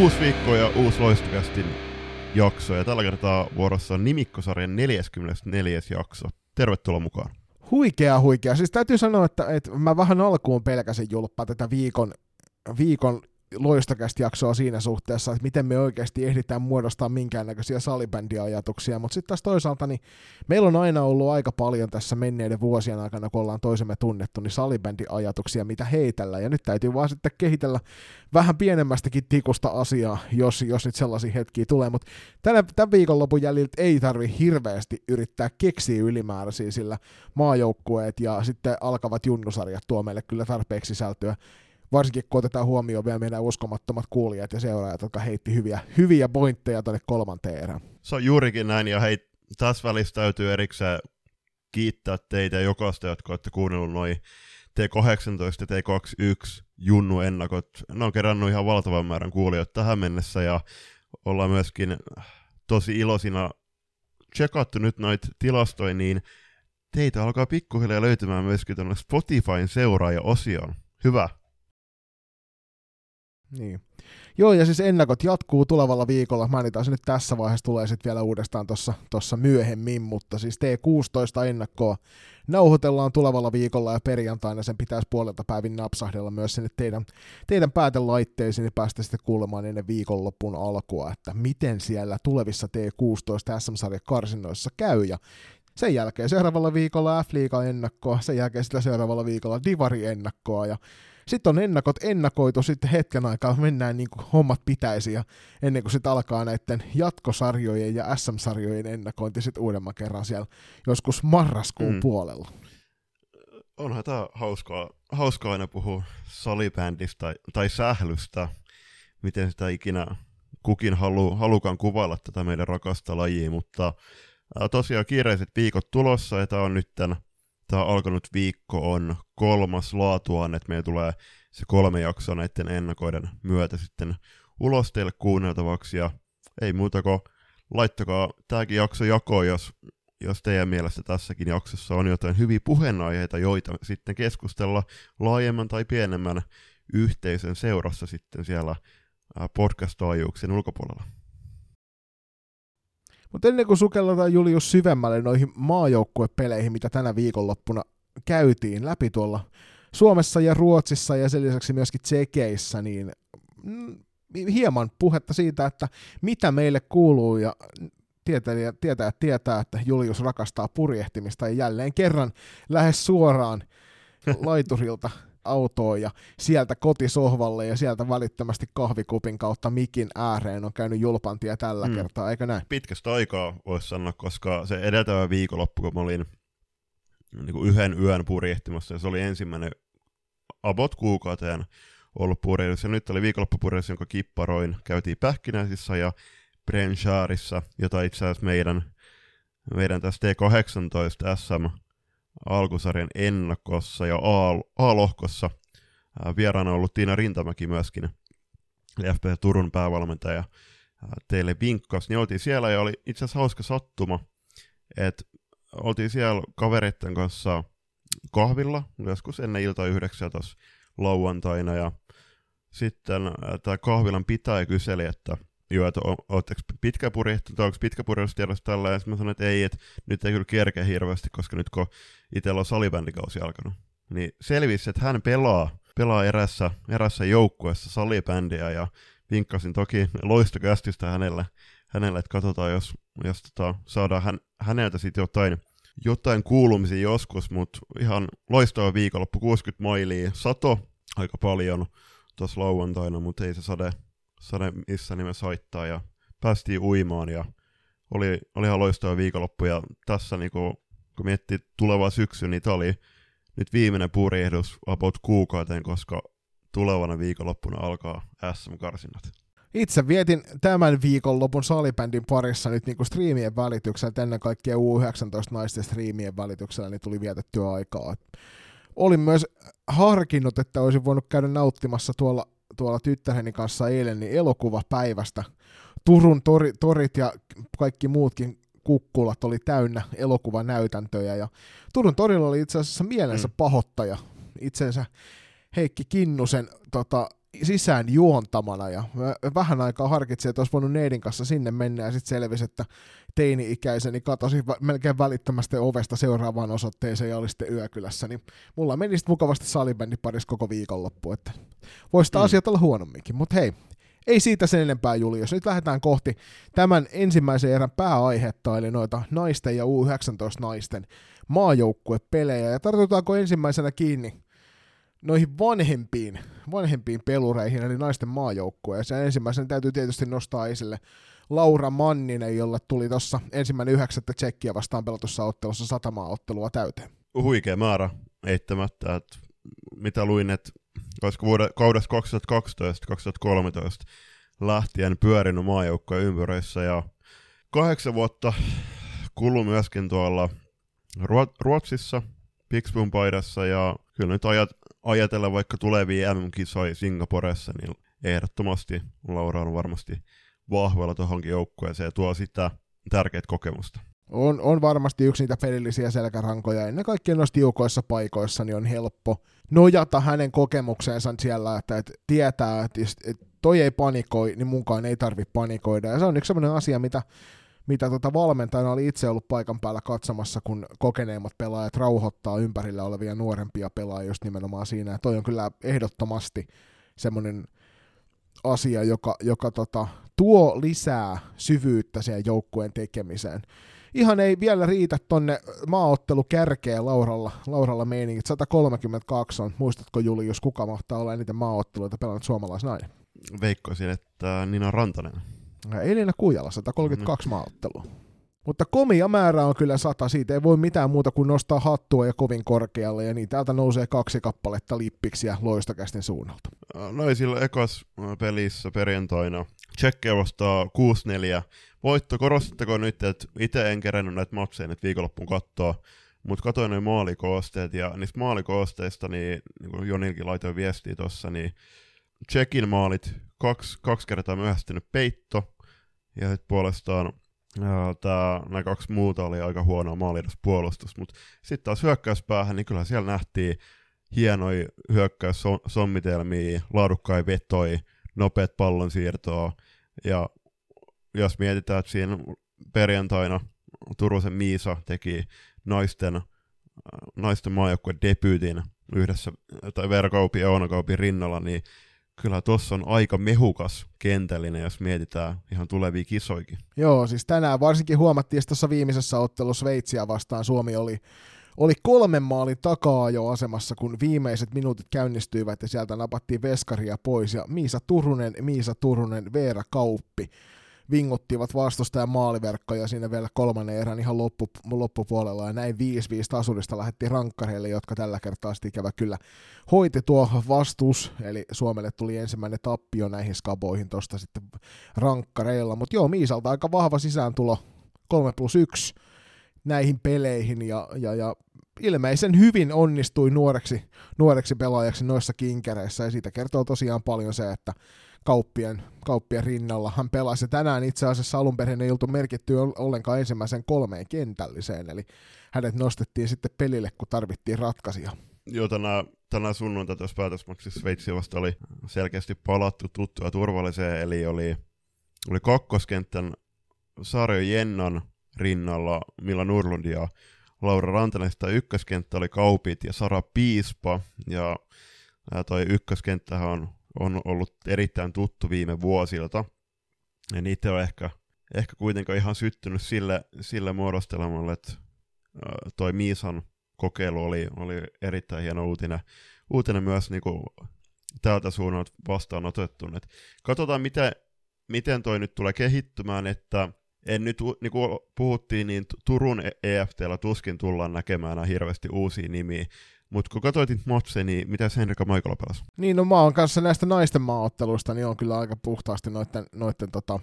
Uusi viikko ja uusi loistokästin jakso, ja tällä kertaa vuorossa on Nimikkosarjan 44. jakso. Tervetuloa mukaan. Huikea, huikea. Siis täytyy sanoa, että, että mä vähän alkuun pelkäsin julppaa tätä viikon, viikon loistokästi jaksoa siinä suhteessa, että miten me oikeasti ehditään muodostaa minkäännäköisiä salibändiajatuksia, mutta sitten taas toisaalta niin meillä on aina ollut aika paljon tässä menneiden vuosien aikana, kun ollaan toisemme tunnettu, niin salibändiajatuksia, mitä heitellä, ja nyt täytyy vaan sitten kehitellä vähän pienemmästäkin tikusta asiaa, jos, jos nyt sellaisia hetkiä tulee, mutta tänä, tämän viikonlopun jäljiltä ei tarvi hirveästi yrittää keksiä ylimääräisiä, sillä maajoukkueet ja sitten alkavat junnusarjat tuo meille kyllä tarpeeksi sisältöä, varsinkin kun otetaan huomioon vielä meidän uskomattomat kuulijat ja seuraajat, jotka heitti hyviä, hyviä pointteja tuonne kolmanteen erään. Se on juurikin näin, ja hei, tässä välissä täytyy erikseen kiittää teitä jokaista, jotka olette kuunnellut noin T18 ja T21 Junnu ennakot. Ne on kerännyt ihan valtavan määrän kuulijoita tähän mennessä, ja ollaan myöskin tosi iloisina tsekattu nyt noita tilastoja, niin teitä alkaa pikkuhiljaa löytymään myöskin tuonne Spotifyn seuraaja-osioon. Hyvä. Niin. Joo, ja siis ennakot jatkuu tulevalla viikolla. Mainitaan se nyt tässä vaiheessa, tulee sitten vielä uudestaan tuossa myöhemmin, mutta siis T16 ennakkoa nauhoitellaan tulevalla viikolla ja perjantaina sen pitäisi puolelta päivin napsahdella myös sinne teidän, teidän päätelaitteisiin, niin päästä sitten kuulemaan ennen viikonlopun alkua, että miten siellä tulevissa T16 SM-sarjan karsinnoissa käy, ja sen jälkeen seuraavalla viikolla F-liiga ennakkoa, sen jälkeen sitä seuraavalla viikolla Divari ennakkoa, ja sitten on ennakot ennakoitu sitten hetken aikaa, mennään niin kuin hommat pitäisi ja ennen kuin sitten alkaa näiden jatkosarjojen ja SM-sarjojen ennakointi sitten uudemman kerran siellä joskus marraskuun mm. puolella. Onhan tämä hauskaa, hauskaa aina puhua salibändistä tai, tai sählystä, miten sitä ikinä kukin halu, halukaan kuvailla tätä meidän rakasta lajia, mutta tosiaan kiireiset viikot tulossa ja tämä on nyt tämän tämä alkanut viikko on kolmas laatuaan, että meillä tulee se kolme jaksoa näiden ennakoiden myötä sitten ulos teille kuunneltavaksi, ja ei muuta kuin laittakaa tämäkin jakso jakoon, jos, jos teidän mielestä tässäkin jaksossa on jotain hyviä puheenaiheita, joita sitten keskustella laajemman tai pienemmän yhteisön seurassa sitten siellä podcast-taajuuksien ulkopuolella. Mutta ennen kuin sukelletaan Julius syvemmälle noihin maajoukkuepeleihin, mitä tänä viikonloppuna käytiin läpi tuolla Suomessa ja Ruotsissa ja sen lisäksi myöskin Tsekeissä, niin mm, hieman puhetta siitä, että mitä meille kuuluu ja tietää, tietää, tietää, että Julius rakastaa purjehtimista ja jälleen kerran lähes suoraan laiturilta autoon ja sieltä kotisohvalle ja sieltä välittömästi kahvikupin kautta mikin ääreen on käynyt julpantia tällä mm. kertaa, eikö näin? Pitkästä aikaa voisi sanoa, koska se edeltävä viikonloppu, kun mä olin niin kuin yhden yön purjehtimassa, ja se oli ensimmäinen about kuukauteen ollut purjehdus, ja nyt oli viikonloppupurjehdus, jonka kipparoin, käytiin Pähkinäisissä ja Brenchaarissa, jota itse asiassa meidän, meidän tästä T18 SM alkusarjan ennakossa ja A-lohkossa. Vieraana on ollut Tiina Rintamäki myöskin, FP Turun päävalmentaja, teille vinkkas, niin oltiin siellä ja oli itse asiassa hauska sattuma, että oltiin siellä kavereiden kanssa kahvilla, joskus ennen ilta yhdeksän tuossa lauantaina, ja sitten tämä kahvilan pitäjä kyseli, että joo, että ootteko pitkä purjehtu, tai onko pitkä purjehdustiedossa tällä, ja sitten mä sanoin, että ei, että nyt ei kyllä kerkeä hirveästi, koska nyt kun itsellä on salibändikausi alkanut, niin selvisi, että hän pelaa, pelaa erässä, erässä joukkueessa salibändiä, ja vinkkasin toki loistokästistä hänelle, hänelle että katsotaan, jos, jos tota, saadaan hän, häneltä sitten jotain, jotain kuulumisia joskus, mutta ihan loistava viikonloppu, 60 mailia, sato aika paljon tuossa lauantaina, mutta ei se sade, sade missä nimessä haittaa ja päästiin uimaan ja oli, oli ihan loistava viikonloppu ja tässä niinku, kun miettii tulevaa syksyä, niin tämä oli nyt viimeinen purjehdus about kuukauteen, koska tulevana viikonloppuna alkaa SM-karsinnat. Itse vietin tämän viikonlopun salibändin parissa nyt niinku striimien välityksellä, ennen kaikkea U19 naisten striimien välityksellä, niin tuli vietettyä aikaa. Olin myös harkinnut, että olisin voinut käydä nauttimassa tuolla tuolla tyttäreni kanssa eilen niin elokuvapäivästä. Turun tori, torit ja kaikki muutkin kukkulat oli täynnä elokuvanäytäntöjä ja Turun torilla oli itse asiassa mielensä mm. pahoittaja. Itsensä Heikki Kinnusen tota, sisään juontamana ja vähän aikaa harkitsin, että olisi voinut Neidin kanssa sinne mennä ja sitten selvisi, että teini-ikäiseni katosi melkein välittömästi ovesta seuraavaan osoitteeseen ja oli sitten yökylässä, niin mulla meni sitten mukavasti salibändi paris koko viikonloppu, että voisi mm. asiat olla huonomminkin, mutta hei, ei siitä sen enempää, Julius. Nyt lähdetään kohti tämän ensimmäisen erän pääaihetta, eli noita naisten ja U19-naisten maajoukkuepelejä. Ja tartutaanko ensimmäisenä kiinni noihin vanhempiin, vanhempiin pelureihin, eli naisten maajoukkueeseen. Ensimmäisen täytyy tietysti nostaa esille Laura Manninen, jolle tuli tuossa ensimmäinen yhdeksättä tsekkiä vastaan pelatussa ottelussa sata maaottelua täyteen. Huikea määrä eittämättä, että mitä luin, että vuode, kaudesta 2012-2013 lähtien pyörinyt maajoukkojen ympyröissä ja kahdeksan vuotta kului myöskin tuolla Ruotsissa, Pixbun paidassa ja kyllä nyt ajat, ajatella vaikka tulevia MM-kisoja Singaporessa, niin ehdottomasti Laura on varmasti vahvalla tuohonkin joukkueeseen ja tuo sitä tärkeät kokemusta. On, on varmasti yksi niitä pelillisiä selkärankoja. Ennen kaikkea noissa tiukoissa paikoissa niin on helppo nojata hänen kokemukseensa siellä, että, että tietää, että, että toi ei panikoi, niin munkaan ei tarvi panikoida. Ja se on yksi sellainen asia, mitä, mitä tota valmentajana oli itse ollut paikan päällä katsomassa, kun kokeneimmat pelaajat rauhoittaa ympärillä olevia nuorempia pelaajia just nimenomaan siinä. Ja toi on kyllä ehdottomasti semmoinen asia, joka, joka tota, tuo lisää syvyyttä siihen joukkueen tekemiseen. Ihan ei vielä riitä tonne maaottelu kärkeä Lauralla, Lauralla meiningit. 132 on. Muistatko Julius, kuka mahtaa olla eniten maaotteluita pelannut suomalaisnainen? Veikkoisin, että Nina Rantanen. Elina Kujala, 132 mm. maaottelua. Mutta komia määrä on kyllä sata, siitä ei voi mitään muuta kuin nostaa hattua ja kovin korkealle, ja niin täältä nousee kaksi kappaletta lippiksiä loistokästin suunnalta. No ei silloin ekas pelissä perjantaina. Tsekkiä vastaa 6-4. Voitto, korostatteko nyt, että itse en kerännyt näitä matseja nyt viikonloppuun katsoa, mutta katsoin noin maalikoosteet, ja niistä maalikoosteista, niin, niin kuin Jonilkin laitoin viestiä tuossa, niin Tsekin maalit, kaksi, kaksi kertaa myöhästynyt peitto, ja sitten puolestaan nämä kaksi muuta oli aika huonoa puolustus, mutta sitten taas hyökkäyspäähän, niin kyllä siellä nähtiin hienoja hyökkäyssommitelmia, laadukkaita vetoi, nopeat pallonsiirtoa, ja jos mietitään, että siinä perjantaina Turusen Miisa teki naisten, naisten maajoukkueen debyytin yhdessä, tai Verkaupi ja Oonakaupin rinnalla, niin kyllä tuossa on aika mehukas kentällinen, jos mietitään ihan tulevia kisoikin. Joo, siis tänään varsinkin huomattiin, että tuossa viimeisessä ottelussa Sveitsiä vastaan Suomi oli, oli kolmen maalin takaa jo asemassa, kun viimeiset minuutit käynnistyivät ja sieltä napattiin veskaria pois ja Miisa Turunen, Miisa Turunen, Veera Kauppi vinguttivat vastustajan maaliverkkoja siinä vielä kolmannen erän ihan loppu, loppupuolella. Ja näin 5-5 tasurista lähdettiin rankkareille, jotka tällä kertaa sitten ikävä kyllä hoiti tuo vastus, eli Suomelle tuli ensimmäinen tappio näihin skaboihin tuosta sitten rankkareilla, mutta joo, Miisalta aika vahva sisääntulo. 3 plus 1 näihin peleihin ja, ja, ja ilmeisen hyvin onnistui nuoreksi, nuoreksi pelaajaksi noissa kinkereissä ja siitä kertoo tosiaan paljon se, että kauppien, kauppien rinnalla. Hän pelasi tänään itse asiassa alun perin ei oltu merkitty ollenkaan ensimmäisen kolmeen kentälliseen, eli hänet nostettiin sitten pelille, kun tarvittiin ratkaisia. Joo, tänä, tänä sunnuntai tuossa päätösmaksissa Sveitsi vasta oli selkeästi palattu tuttua turvalliseen, eli oli, oli kakkoskentän Sarjo Jennan rinnalla Milla Nurlund ja Laura Rantanen, ykköskenttä oli Kaupit ja Sara Piispa, ja toi ykköskenttähän on on ollut erittäin tuttu viime vuosilta. Ja niitä on ehkä, ehkä kuitenkaan ihan syttynyt sille, sille muodostelmalle, että toi Miisan kokeilu oli, oli erittäin hieno uutinen, uutinen myös niin kuin tältä suunnalta vastaan otettu. Et katsotaan, miten, miten toi nyt tulee kehittymään, että en nyt, niin kuin puhuttiin, niin Turun EFTllä tuskin tullaan näkemään hirveästi uusia nimiä, mutta kun katsoit matseja, niin mitä Henrika Maikola pelasi? Niin, no mä oon kanssa näistä naisten maaotteluista, niin on kyllä aika puhtaasti noitten, noitten tota,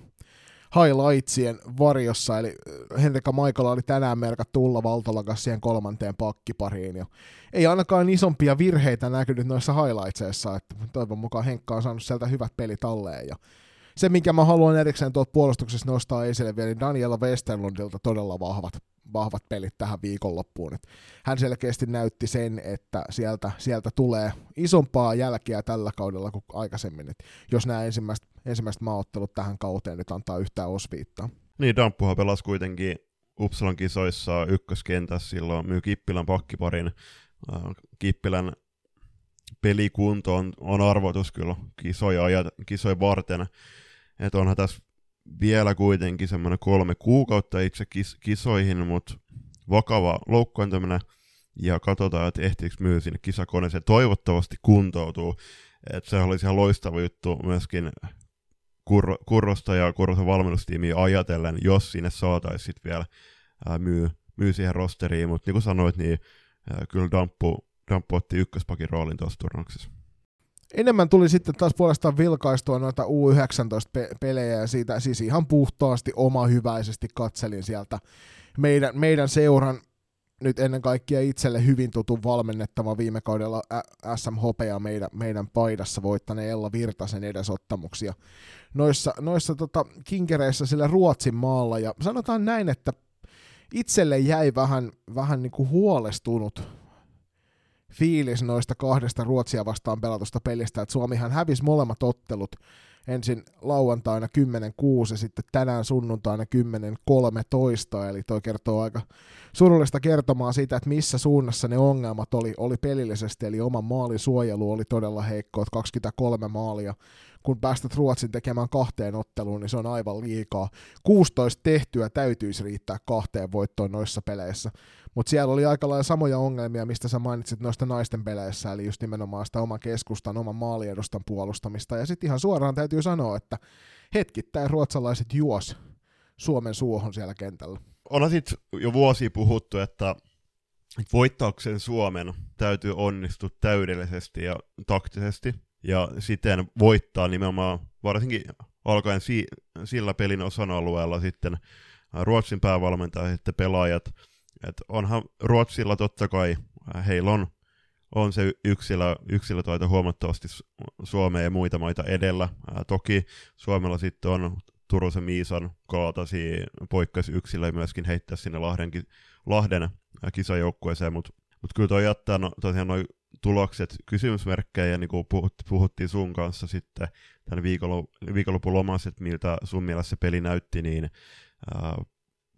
highlightsien varjossa, eli äh, Henrika Maikola oli tänään merkattu Ulla Valtolakas siihen kolmanteen pakkipariin, ja ei ainakaan isompia virheitä näkynyt noissa highlightseissa, että toivon mukaan Henkka on saanut sieltä hyvät pelit alleen, ja se, minkä mä haluan erikseen tuolta puolustuksessa nostaa esille vielä, niin Daniela Westerlundilta todella vahvat, vahvat pelit tähän viikonloppuun. Et hän selkeästi näytti sen, että sieltä, sieltä tulee isompaa jälkeä tällä kaudella kuin aikaisemmin, Et jos nämä ensimmäiset, ensimmäiset maaottelut tähän kauteen nyt antaa yhtään osviittaa. Niin, Damppuhan pelasi kuitenkin Uppsalan kisoissa ykköskentässä silloin, myy Kippilän pakkiparin. Äh, Kippilän pelikunto on, on arvotus kyllä kisoja, ajat, kisoja varten. Että onhan tässä vielä kuitenkin semmoinen kolme kuukautta itse kis, kisoihin, mutta vakava loukkaantuminen ja katsotaan, että ehtiikö myy sinne kisakoneeseen. Toivottavasti kuntoutuu. Että se olisi ihan loistava juttu myöskin Kur- Kurrosta ja Kurrosen valmennustiimiä ajatellen, jos sinne saataisiin sitten vielä ää, myy, myy siihen rosteriin, mutta niin kuin sanoit, niin ää, kyllä Damppu, Damppu otti ykköspakin roolin tuossa turnauksessa. Enemmän tuli sitten taas puolestaan vilkaistua noita U19-pelejä ja siitä siis ihan puhtaasti oma hyväisesti katselin sieltä meidän, meidän seuran nyt ennen kaikkea itselle hyvin tutun valmennettava viime kaudella SMHP ja meidän, meidän paidassa voittaneen Ella Virtasen edesottamuksia noissa, noissa tota, kinkereissä sillä Ruotsin maalla. Ja sanotaan näin, että itselle jäi vähän, vähän niin kuin huolestunut fiilis noista kahdesta Ruotsia vastaan pelatusta pelistä, että Suomihan hävisi molemmat ottelut ensin lauantaina 10.6 ja sitten tänään sunnuntaina 10.13, eli toi kertoo aika surullista kertomaa siitä, että missä suunnassa ne ongelmat oli, oli pelillisesti, eli oman maalin suojelu oli todella heikko, 23 maalia, kun päästät Ruotsin tekemään kahteen otteluun, niin se on aivan liikaa. 16 tehtyä täytyisi riittää kahteen voittoon noissa peleissä, mutta siellä oli aika lailla samoja ongelmia, mistä sä mainitsit noista naisten peleissä, eli just nimenomaan sitä oman keskustan, oman maaliedustan puolustamista, ja sitten ihan suoraan täytyy sanoa, että hetkittäin ruotsalaiset juos Suomen suohon siellä kentällä. Onhan sitten jo vuosi puhuttu, että voittaakseen Suomen täytyy onnistua täydellisesti ja taktisesti, ja siten voittaa nimenomaan varsinkin alkaen si- sillä pelin osan alueella sitten Ruotsin päävalmentaja ja sitten pelaajat. Et onhan Ruotsilla totta kai, heillä on, on se yksilö, yksilötaito huomattavasti Suomea ja muita maita edellä. Ää, toki Suomella sitten on Turusen Miisan kaatasi poikkeus yksilö myöskin heittää sinne Lahden, Lahden kisajoukkueeseen, mutta mut kyllä toi jättää no, tosiaan noin tulokset kysymysmerkkejä, niin kuin puhuttiin sun kanssa sitten tämän viikonlopun lomassa, että miltä sun mielestä se peli näytti, niin ää,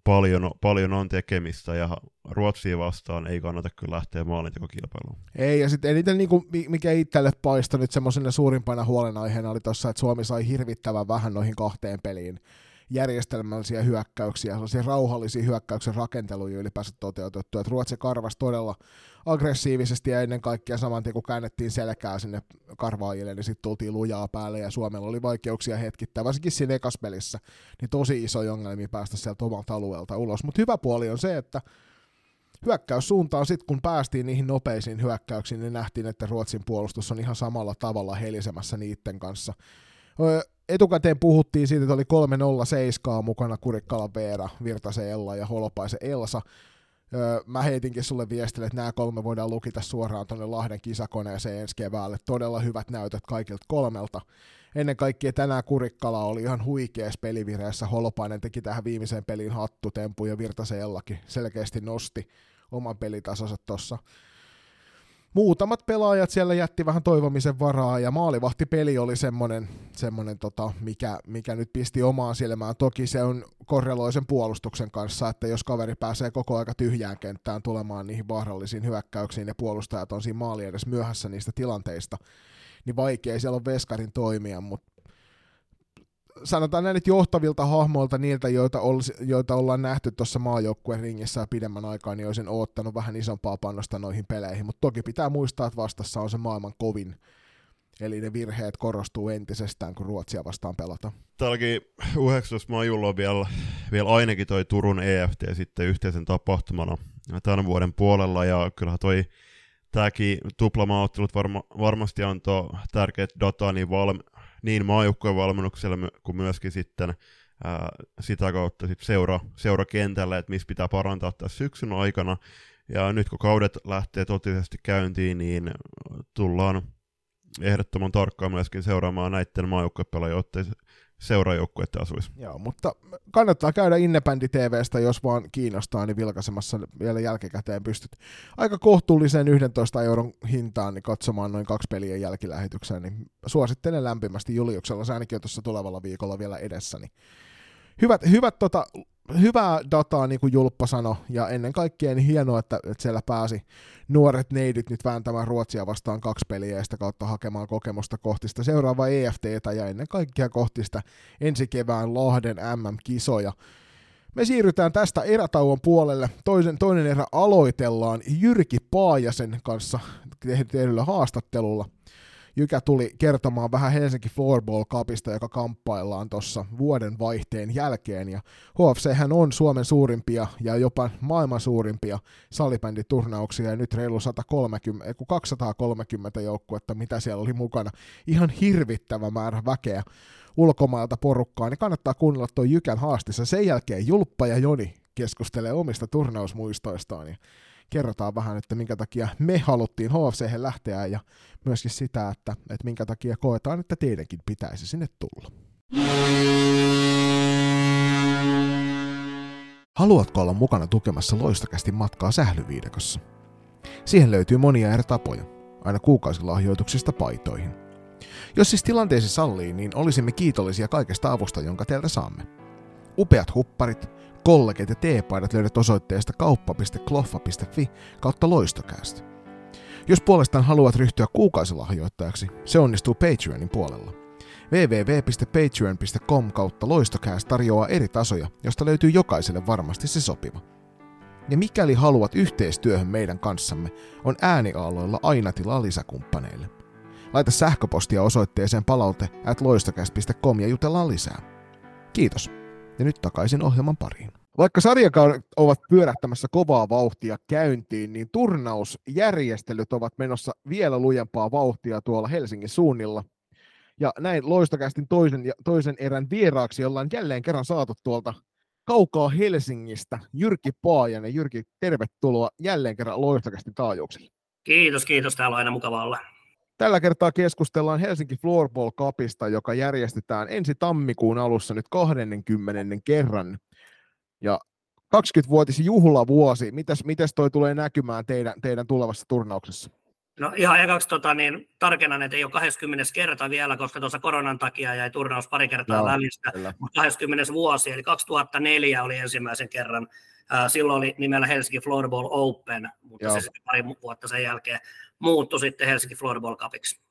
paljon, paljon on tekemistä ja Ruotsia vastaan ei kannata kyllä lähteä maalintekokilpailuun. Ei, ja sitten eniten niin kuin, mikä itselle paistoi nyt semmoisena suurimpana huolenaiheena oli tuossa, että Suomi sai hirvittävän vähän noihin kahteen peliin järjestelmällisiä hyökkäyksiä, sellaisia rauhallisia hyökkäyksen rakenteluja ylipäänsä toteutettu. Että Ruotsi karvasi todella aggressiivisesti ja ennen kaikkea saman tien kun käännettiin selkää sinne karvaajille, niin sitten tultiin lujaa päälle ja Suomella oli vaikeuksia hetkittäin, varsinkin siinä ekaspelissä, niin tosi iso ongelmia päästä sieltä omalta alueelta ulos. Mutta hyvä puoli on se, että hyökkäyssuuntaan sitten kun päästiin niihin nopeisiin hyökkäyksiin, niin nähtiin, että Ruotsin puolustus on ihan samalla tavalla helisemässä niiden kanssa etukäteen puhuttiin siitä, että oli 3-0-7 mukana Kurikkala Veera, Virtasen Ella ja Holopaisen Elsa. Öö, mä heitinkin sulle viestille, että nämä kolme voidaan lukita suoraan tuonne Lahden kisakoneeseen ensi keväälle. Todella hyvät näytöt kaikilta kolmelta. Ennen kaikkea tänään Kurikkala oli ihan huikeassa pelivireessä. Holopainen teki tähän viimeiseen peliin hattutempu ja Virtasen Ellakin selkeästi nosti oman pelitasonsa tuossa muutamat pelaajat siellä jätti vähän toivomisen varaa, ja maalivahtipeli oli semmoinen, semmoinen tota, mikä, mikä nyt pisti omaan silmään. Toki se on korreloisen puolustuksen kanssa, että jos kaveri pääsee koko aika tyhjään kenttään tulemaan niihin vaarallisiin hyökkäyksiin, ja puolustajat on siinä maali edes myöhässä niistä tilanteista, niin vaikea siellä on veskarin toimia, mutta sanotaan näin, että johtavilta hahmoilta niiltä, joita, ol, joita ollaan nähty tuossa maajoukkueen ringissä pidemmän aikaa, niin olisin oottanut vähän isompaa panosta noihin peleihin, mutta toki pitää muistaa, että vastassa on se maailman kovin, eli ne virheet korostuu entisestään, kun Ruotsia vastaan pelata. Täälläkin 19 maajulla on vielä, vielä ainakin toi Turun EFT sitten yhteisen tapahtumana tämän vuoden puolella, ja kyllähän toi tämäkin tuplamaaottelut varma, varmasti antoi tärkeät dataa niin valmi, niin maajoukkueen valmennukselle kuin myöskin sitten ää, sitä kautta sit seura, seurakentällä, että missä pitää parantaa tässä syksyn aikana. Ja nyt kun kaudet lähtee totisesti käyntiin, niin tullaan ehdottoman tarkkaan myöskin seuraamaan näiden maajoukkuepelaajien, seurajoukkuetta asuisi. Joo, mutta kannattaa käydä Innebändi TVstä, jos vaan kiinnostaa, niin vilkaisemassa vielä jälkikäteen pystyt aika kohtuulliseen 11 euron hintaan niin katsomaan noin kaksi peliä jälkilähetykseen, niin suosittelen lämpimästi Juliuksella, se ainakin on tuossa tulevalla viikolla vielä edessä, niin hyvät, hyvät tota, hyvää dataa, niin kuin Julppa sanoi, ja ennen kaikkea niin hienoa, että, että siellä pääsi nuoret neidit nyt vääntämään Ruotsia vastaan kaksi peliä ja sitä kautta hakemaan kokemusta kohti sitä seuraavaa EFTtä ja ennen kaikkea kohti sitä ensi kevään Lahden MM-kisoja. Me siirrytään tästä erätauon puolelle. Toisen, toinen erä aloitellaan Jyrki Paajasen kanssa tehdyllä haastattelulla. Jykä tuli kertomaan vähän Helsinki Floorball Cupista, joka kamppaillaan tuossa vuoden vaihteen jälkeen. Ja HFC hän on Suomen suurimpia ja jopa maailman suurimpia salibänditurnauksia ja nyt reilu 130, 230 joukkuetta, mitä siellä oli mukana. Ihan hirvittävä määrä väkeä ulkomailta porukkaa, niin kannattaa kuunnella tuo Jykän haastissa. Sen jälkeen Julppa ja Joni keskustelee omista turnausmuistoistaan ja kerrotaan vähän, että minkä takia me haluttiin HFC lähteä ja myöskin sitä, että, että minkä takia koetaan, että teidänkin pitäisi sinne tulla. Haluatko olla mukana tukemassa loistakästi matkaa sählyviidekossa? Siihen löytyy monia eri tapoja, aina kuukausilahjoituksista paitoihin. Jos siis tilanteesi sallii, niin olisimme kiitollisia kaikesta avusta, jonka teiltä saamme. Upeat hupparit, kollegit ja teepaidat löydät osoitteesta kauppa.kloffa.fi kautta loistokäästä. Jos puolestaan haluat ryhtyä kuukausilahjoittajaksi, se onnistuu Patreonin puolella. www.patreon.com kautta loistokääst tarjoaa eri tasoja, josta löytyy jokaiselle varmasti se sopiva. Ja mikäli haluat yhteistyöhön meidän kanssamme, on ääniaaloilla aina tilaa lisäkumppaneille. Laita sähköpostia osoitteeseen palaute at ja jutellaan lisää. Kiitos. Ja nyt takaisin ohjelman pariin. Vaikka sarjakaudet ovat pyörähtämässä kovaa vauhtia käyntiin, niin turnausjärjestelyt ovat menossa vielä lujempaa vauhtia tuolla Helsingin suunnilla. Ja näin loistokästin toisen, toisen erän vieraaksi ollaan jälleen kerran saatu tuolta kaukaa Helsingistä Jyrki Paajanen. Jyrki, tervetuloa jälleen kerran loistokästin taajuuksille. Kiitos, kiitos. Täällä on aina mukava olla. Tällä kertaa keskustellaan Helsinki Floorball Cupista, joka järjestetään ensi tammikuun alussa nyt 20. kerran. Ja 20-vuotis juhlavuosi, mitäs, mitäs toi tulee näkymään teidän, teidän tulevassa turnauksessa? No ihan ekaksi tota, niin, tarkennan, että ei ole 20 kerta vielä, koska tuossa koronan takia jäi turnaus pari kertaa Joo, välistä, mutta 20 vuosi, eli 2004 oli ensimmäisen kerran. silloin oli nimellä Helsinki Floorball Open, mutta Joo. se sitten pari vuotta sen jälkeen muuttui sitten Helsinki Floorball Cupiksi.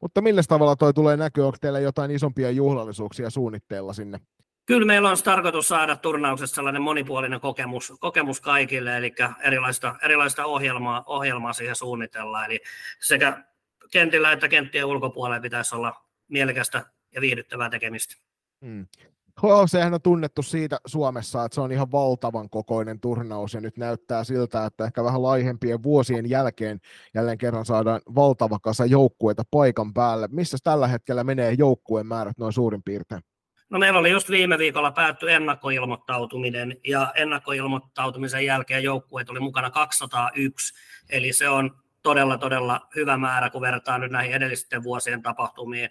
Mutta millä tavalla toi tulee näkyä? Onko teillä jotain isompia juhlallisuuksia suunnitteilla sinne? Kyllä meillä on tarkoitus saada turnauksessa sellainen monipuolinen kokemus, kokemus kaikille, eli erilaista, erilaista ohjelmaa, ohjelmaa siihen suunnitellaan. Eli sekä kentillä että kenttien ulkopuolella pitäisi olla mielekästä ja viihdyttävää tekemistä. Hmm. Sehän on tunnettu siitä Suomessa, että se on ihan valtavan kokoinen turnaus ja nyt näyttää siltä, että ehkä vähän laihempien vuosien jälkeen jälleen kerran saadaan valtava kasa joukkueita paikan päälle. Missä tällä hetkellä menee joukkueen määrät noin suurin piirtein? No meillä oli just viime viikolla päätty ennakkoilmoittautuminen ja ennakkoilmoittautumisen jälkeen joukkueet oli mukana 201, eli se on todella, todella hyvä määrä, kun vertaa nyt näihin edellisten vuosien tapahtumiin.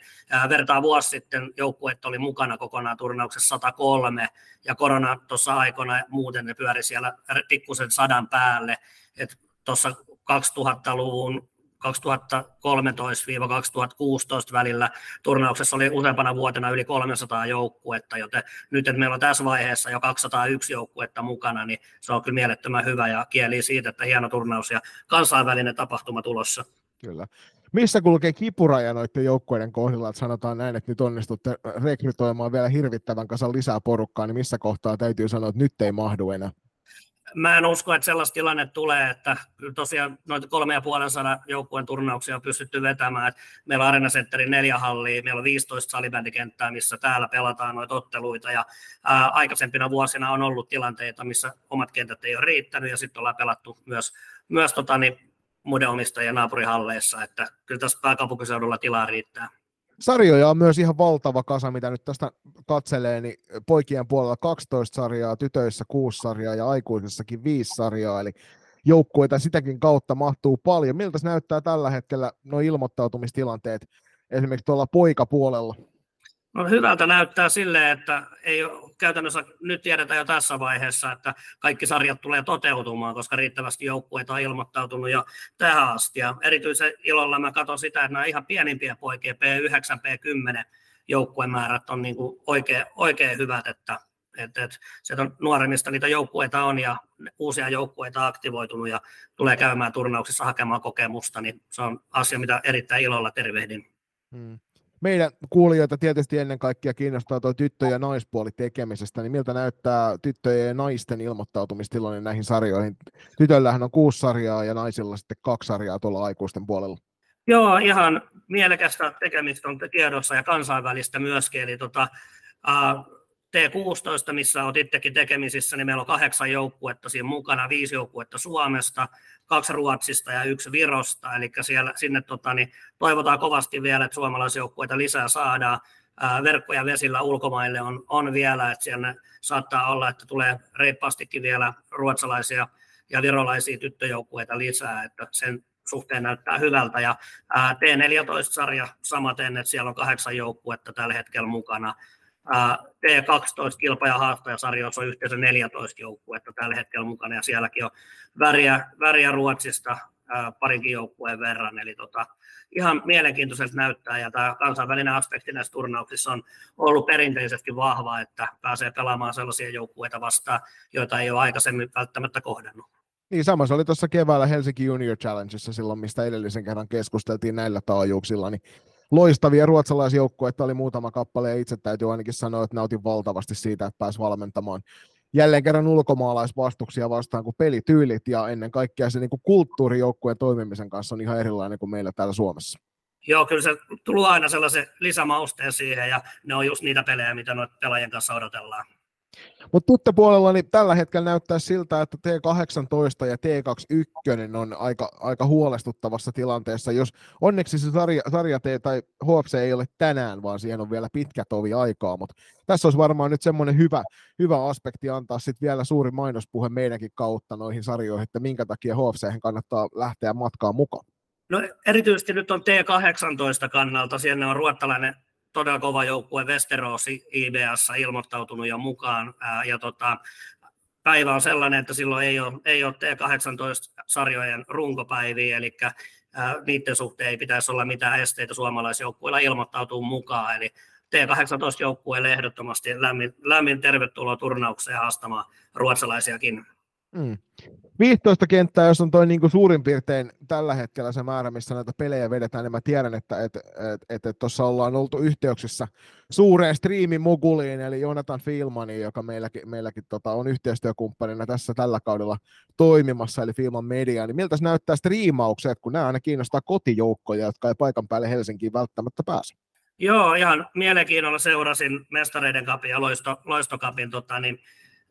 Vertaa vuosi sitten joukkueet oli mukana kokonaan turnauksessa 103, ja korona tuossa aikana muuten ne pyöri siellä pikkusen sadan päälle. Tuossa 2000-luvun 2013-2016 välillä turnauksessa oli useampana vuotena yli 300 joukkuetta, joten nyt, että meillä on tässä vaiheessa jo 201 joukkuetta mukana, niin se on kyllä mielettömän hyvä ja kieli siitä, että hieno turnaus ja kansainvälinen tapahtuma tulossa. Kyllä. Missä kulkee kipuraja noiden joukkueiden kohdilla, että sanotaan näin, että nyt onnistutte rekrytoimaan vielä hirvittävän kasan lisää porukkaa, niin missä kohtaa täytyy sanoa, että nyt ei mahdu enää? Mä en usko, että sellaista tilanne tulee, että tosiaan noita kolme ja puolen joukkueen turnauksia on pystytty vetämään. Että meillä on Arena Centerin neljä hallia, meillä on 15 salibändikenttää, missä täällä pelataan noita otteluita. Ja ää, aikaisempina vuosina on ollut tilanteita, missä omat kentät ei ole riittänyt ja sitten ollaan pelattu myös, myös tota, niin, muiden omistajien naapurihalleissa. Että kyllä tässä pääkaupunkiseudulla tilaa riittää. Sarjoja on myös ihan valtava kasa, mitä nyt tästä katselee, niin poikien puolella 12 sarjaa, tytöissä 6 sarjaa ja aikuisissakin 5 sarjaa, eli joukkueita sitäkin kautta mahtuu paljon. Miltä näyttää tällä hetkellä nuo ilmoittautumistilanteet esimerkiksi tuolla poikapuolella? No hyvältä näyttää silleen, että ei ole, käytännössä nyt tiedetään jo tässä vaiheessa, että kaikki sarjat tulee toteutumaan, koska riittävästi joukkueita on ilmoittautunut jo tähän asti. Ja erityisen ilolla mä katson sitä, että nämä ihan pienimpiä poikia, P9, P10 joukkuemäärät on niin kuin oikein, oikein hyvät, että että, että sieltä on nuoremmista niitä joukkueita on ja uusia joukkueita aktivoitunut ja tulee käymään turnauksissa hakemaan kokemusta, niin se on asia, mitä erittäin ilolla tervehdin. Hmm meidän kuulijoita tietysti ennen kaikkea kiinnostaa tuo tyttö- ja naispuoli tekemisestä, niin miltä näyttää tyttöjen ja naisten ilmoittautumistilanne näihin sarjoihin? Tytöllähän on kuusi sarjaa ja naisilla sitten kaksi sarjaa tuolla aikuisten puolella. Joo, ihan mielekästä tekemistä on tiedossa ja kansainvälistä myöskin. Eli tota, T16, missä olet itsekin tekemisissä, niin meillä on kahdeksan joukkuetta siinä mukana, viisi joukkuetta Suomesta, kaksi Ruotsista ja yksi Virosta, eli siellä, sinne tota, niin toivotaan kovasti vielä, että suomalaisjoukkueita lisää saadaan. verkkoja vesillä ulkomaille on, on vielä, että siellä saattaa olla, että tulee reippaastikin vielä ruotsalaisia ja virolaisia tyttöjoukkueita lisää, että sen suhteen näyttää hyvältä. Ja T14-sarja samaten, että siellä on kahdeksan joukkuetta tällä hetkellä mukana. T12 kilpa- ja haastajasarjoissa on yhteensä 14 joukkuetta tällä hetkellä mukana, ja sielläkin on väriä, väriä Ruotsista parinkin joukkueen verran, eli tota, ihan mielenkiintoiselta näyttää, ja tämä kansainvälinen aspekti näissä turnauksissa on ollut perinteisesti vahva, että pääsee pelaamaan sellaisia joukkueita vastaan, joita ei ole aikaisemmin välttämättä kohdannut. Niin sama se oli tuossa keväällä Helsinki Junior Challengeissa silloin, mistä edellisen kerran keskusteltiin näillä taajuuksilla, niin loistavia ruotsalaisjoukkueita oli muutama kappale ja itse täytyy ainakin sanoa, että nautin valtavasti siitä, että pääsi valmentamaan jälleen kerran ulkomaalaisvastuksia vastaan kuin pelityylit ja ennen kaikkea se niin kuin kulttuurijoukkueen toimimisen kanssa on ihan erilainen kuin meillä täällä Suomessa. Joo, kyllä se tulee aina sellaisen lisämausteen siihen ja ne on just niitä pelejä, mitä noita pelaajien kanssa odotellaan. Mutta puolella niin tällä hetkellä näyttää siltä, että T18 ja T21 on aika, aika huolestuttavassa tilanteessa. Jos onneksi se sarja, sarja T tai HFC ei ole tänään, vaan siihen on vielä pitkä tovi aikaa, mutta tässä olisi varmaan nyt semmoinen hyvä, hyvä aspekti antaa sitten vielä suuri mainospuhe meidänkin kautta noihin sarjoihin, että minkä takia HFC kannattaa lähteä matkaan mukaan. No erityisesti nyt on T18 kannalta, siellä on ruottalainen todella kova joukkue Westeros IBS ilmoittautunut jo mukaan. Ää, ja tota, päivä on sellainen, että silloin ei ole, ei ole T18-sarjojen runkopäiviä, eli ää, niiden suhteen ei pitäisi olla mitään esteitä suomalaisjoukkueilla ilmoittautua mukaan. Eli T18-joukkueelle ehdottomasti lämmin, lämmin tervetuloa turnaukseen haastamaan ruotsalaisiakin. Mm. 15 kenttää, jos on toi niin kuin suurin piirtein tällä hetkellä se määrä, missä näitä pelejä vedetään, niin mä tiedän, että et, et, et, tuossa ollaan oltu yhteyksissä suureen striimin mukuliin, eli Jonathan Filmani, joka meilläkin, meilläkin tota, on yhteistyökumppanina tässä tällä kaudella toimimassa, eli Filman Media, niin miltä näyttää striimaukset, kun nämä aina kiinnostaa kotijoukkoja, jotka ei paikan päälle Helsinkiin välttämättä pääse? Joo, ihan mielenkiinnolla seurasin Mestareiden kapin ja Loisto, Loistokapin tota, niin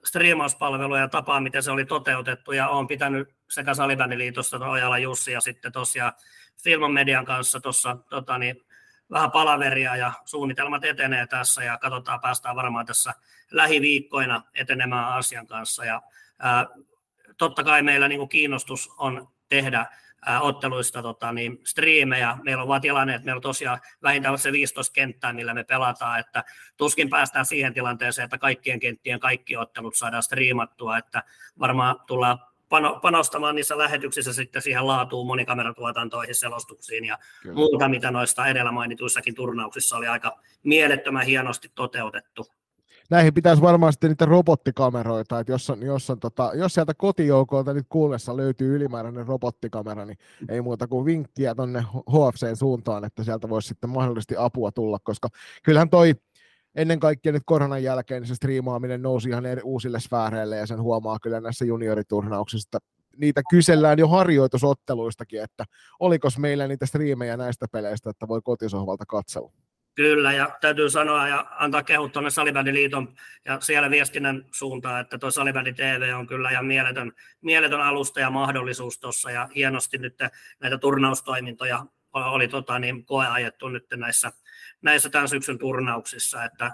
striimauspalvelua ja tapaa, miten se oli toteutettu, ja olen pitänyt sekä Salibändiliitossa Ojala Jussi ja sitten tosiaan Filman median kanssa tuossa tota, niin, vähän palaveria ja suunnitelmat etenee tässä ja katsotaan, päästään varmaan tässä lähiviikkoina etenemään asian kanssa. Ja, ää, totta kai meillä niin kuin kiinnostus on tehdä otteluista tota, niin striimejä. Meillä on vaan tilanne, että meillä on tosiaan vähintään se 15 kenttää, millä me pelataan, että tuskin päästään siihen tilanteeseen, että kaikkien kenttien kaikki ottelut saadaan striimattua, että varmaan tullaan panostamaan niissä lähetyksissä sitten siihen laatuun, monikameratuotantoihin, selostuksiin ja Kyllä. muuta, mitä noista edellä mainituissakin turnauksissa oli aika mielettömän hienosti toteutettu näihin pitäisi varmaan sitten niitä robottikameroita, että jos, on, jos, on tota, jos sieltä kotijoukolta nyt kuullessa löytyy ylimääräinen robottikamera, niin ei muuta kuin vinkkiä tuonne HFCn suuntaan, että sieltä voisi sitten mahdollisesti apua tulla, koska kyllähän toi ennen kaikkea nyt koronan jälkeen niin se striimaaminen nousi ihan eri, uusille sfääreille ja sen huomaa kyllä näissä junioriturnauksissa, niitä kysellään jo harjoitusotteluistakin, että oliko meillä niitä striimejä näistä peleistä, että voi kotisohvalta katsella. Kyllä, ja täytyy sanoa ja antaa kehut tuonne Salibändiliiton ja siellä viestinnän suuntaan, että tuo Salibändi TV on kyllä ihan mieletön, mieletön alusta ja mahdollisuus tuossa, ja hienosti nyt näitä turnaustoimintoja oli tota, niin, koeajettu nyt näissä, näissä tämän syksyn turnauksissa, että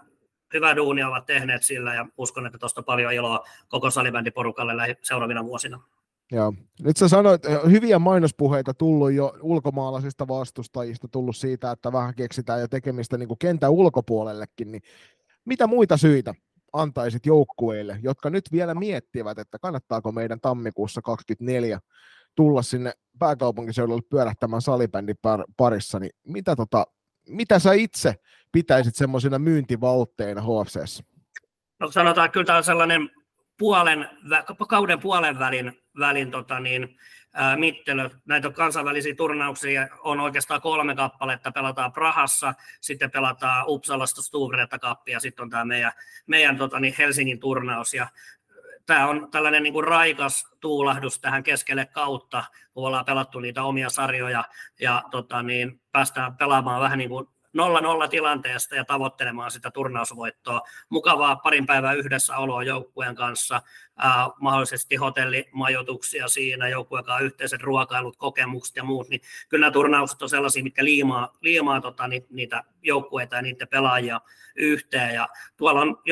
hyvä duunia ovat tehneet sillä, ja uskon, että tuosta paljon iloa koko salibändiporukalle seuraavina vuosina. Joo. Nyt sä sanoit, hyviä mainospuheita tullut jo ulkomaalaisista vastustajista, tullut siitä, että vähän keksitään jo tekemistä niin kuin kentän ulkopuolellekin, niin mitä muita syitä antaisit joukkueille, jotka nyt vielä miettivät, että kannattaako meidän tammikuussa 24 tulla sinne pääkaupunkiseudulle pyörähtämään salibändin parissa, niin mitä, tota, mitä sä itse pitäisit semmoisina myyntivaltteina HFCssä? No sanotaan, että kyllä tämä on sellainen puolen, kauden puolen välin, välin tota niin, ää. Näitä kansainvälisiä turnauksia on oikeastaan kolme kappaletta. Pelataan Prahassa, sitten pelataan Uppsalasta Stuvretta kappi ja sitten on tämä meidän, meidän tota niin, Helsingin turnaus. Ja tämä on tällainen niin kuin raikas tuulahdus tähän keskelle kautta, kun ollaan pelattu niitä omia sarjoja ja tota niin, päästään pelaamaan vähän niin kuin 0-0 tilanteesta ja tavoittelemaan sitä turnausvoittoa. Mukavaa parin päivää yhdessä oloa joukkueen kanssa, ää, mahdollisesti hotellimajoituksia siinä, joukkueen kanssa yhteiset ruokailut, kokemukset ja muut, niin kyllä nämä turnaukset on sellaisia, mitkä liimaa, liimaa tota, ni, niitä joukkueita ja niiden pelaajia yhteen. Ja tuolla on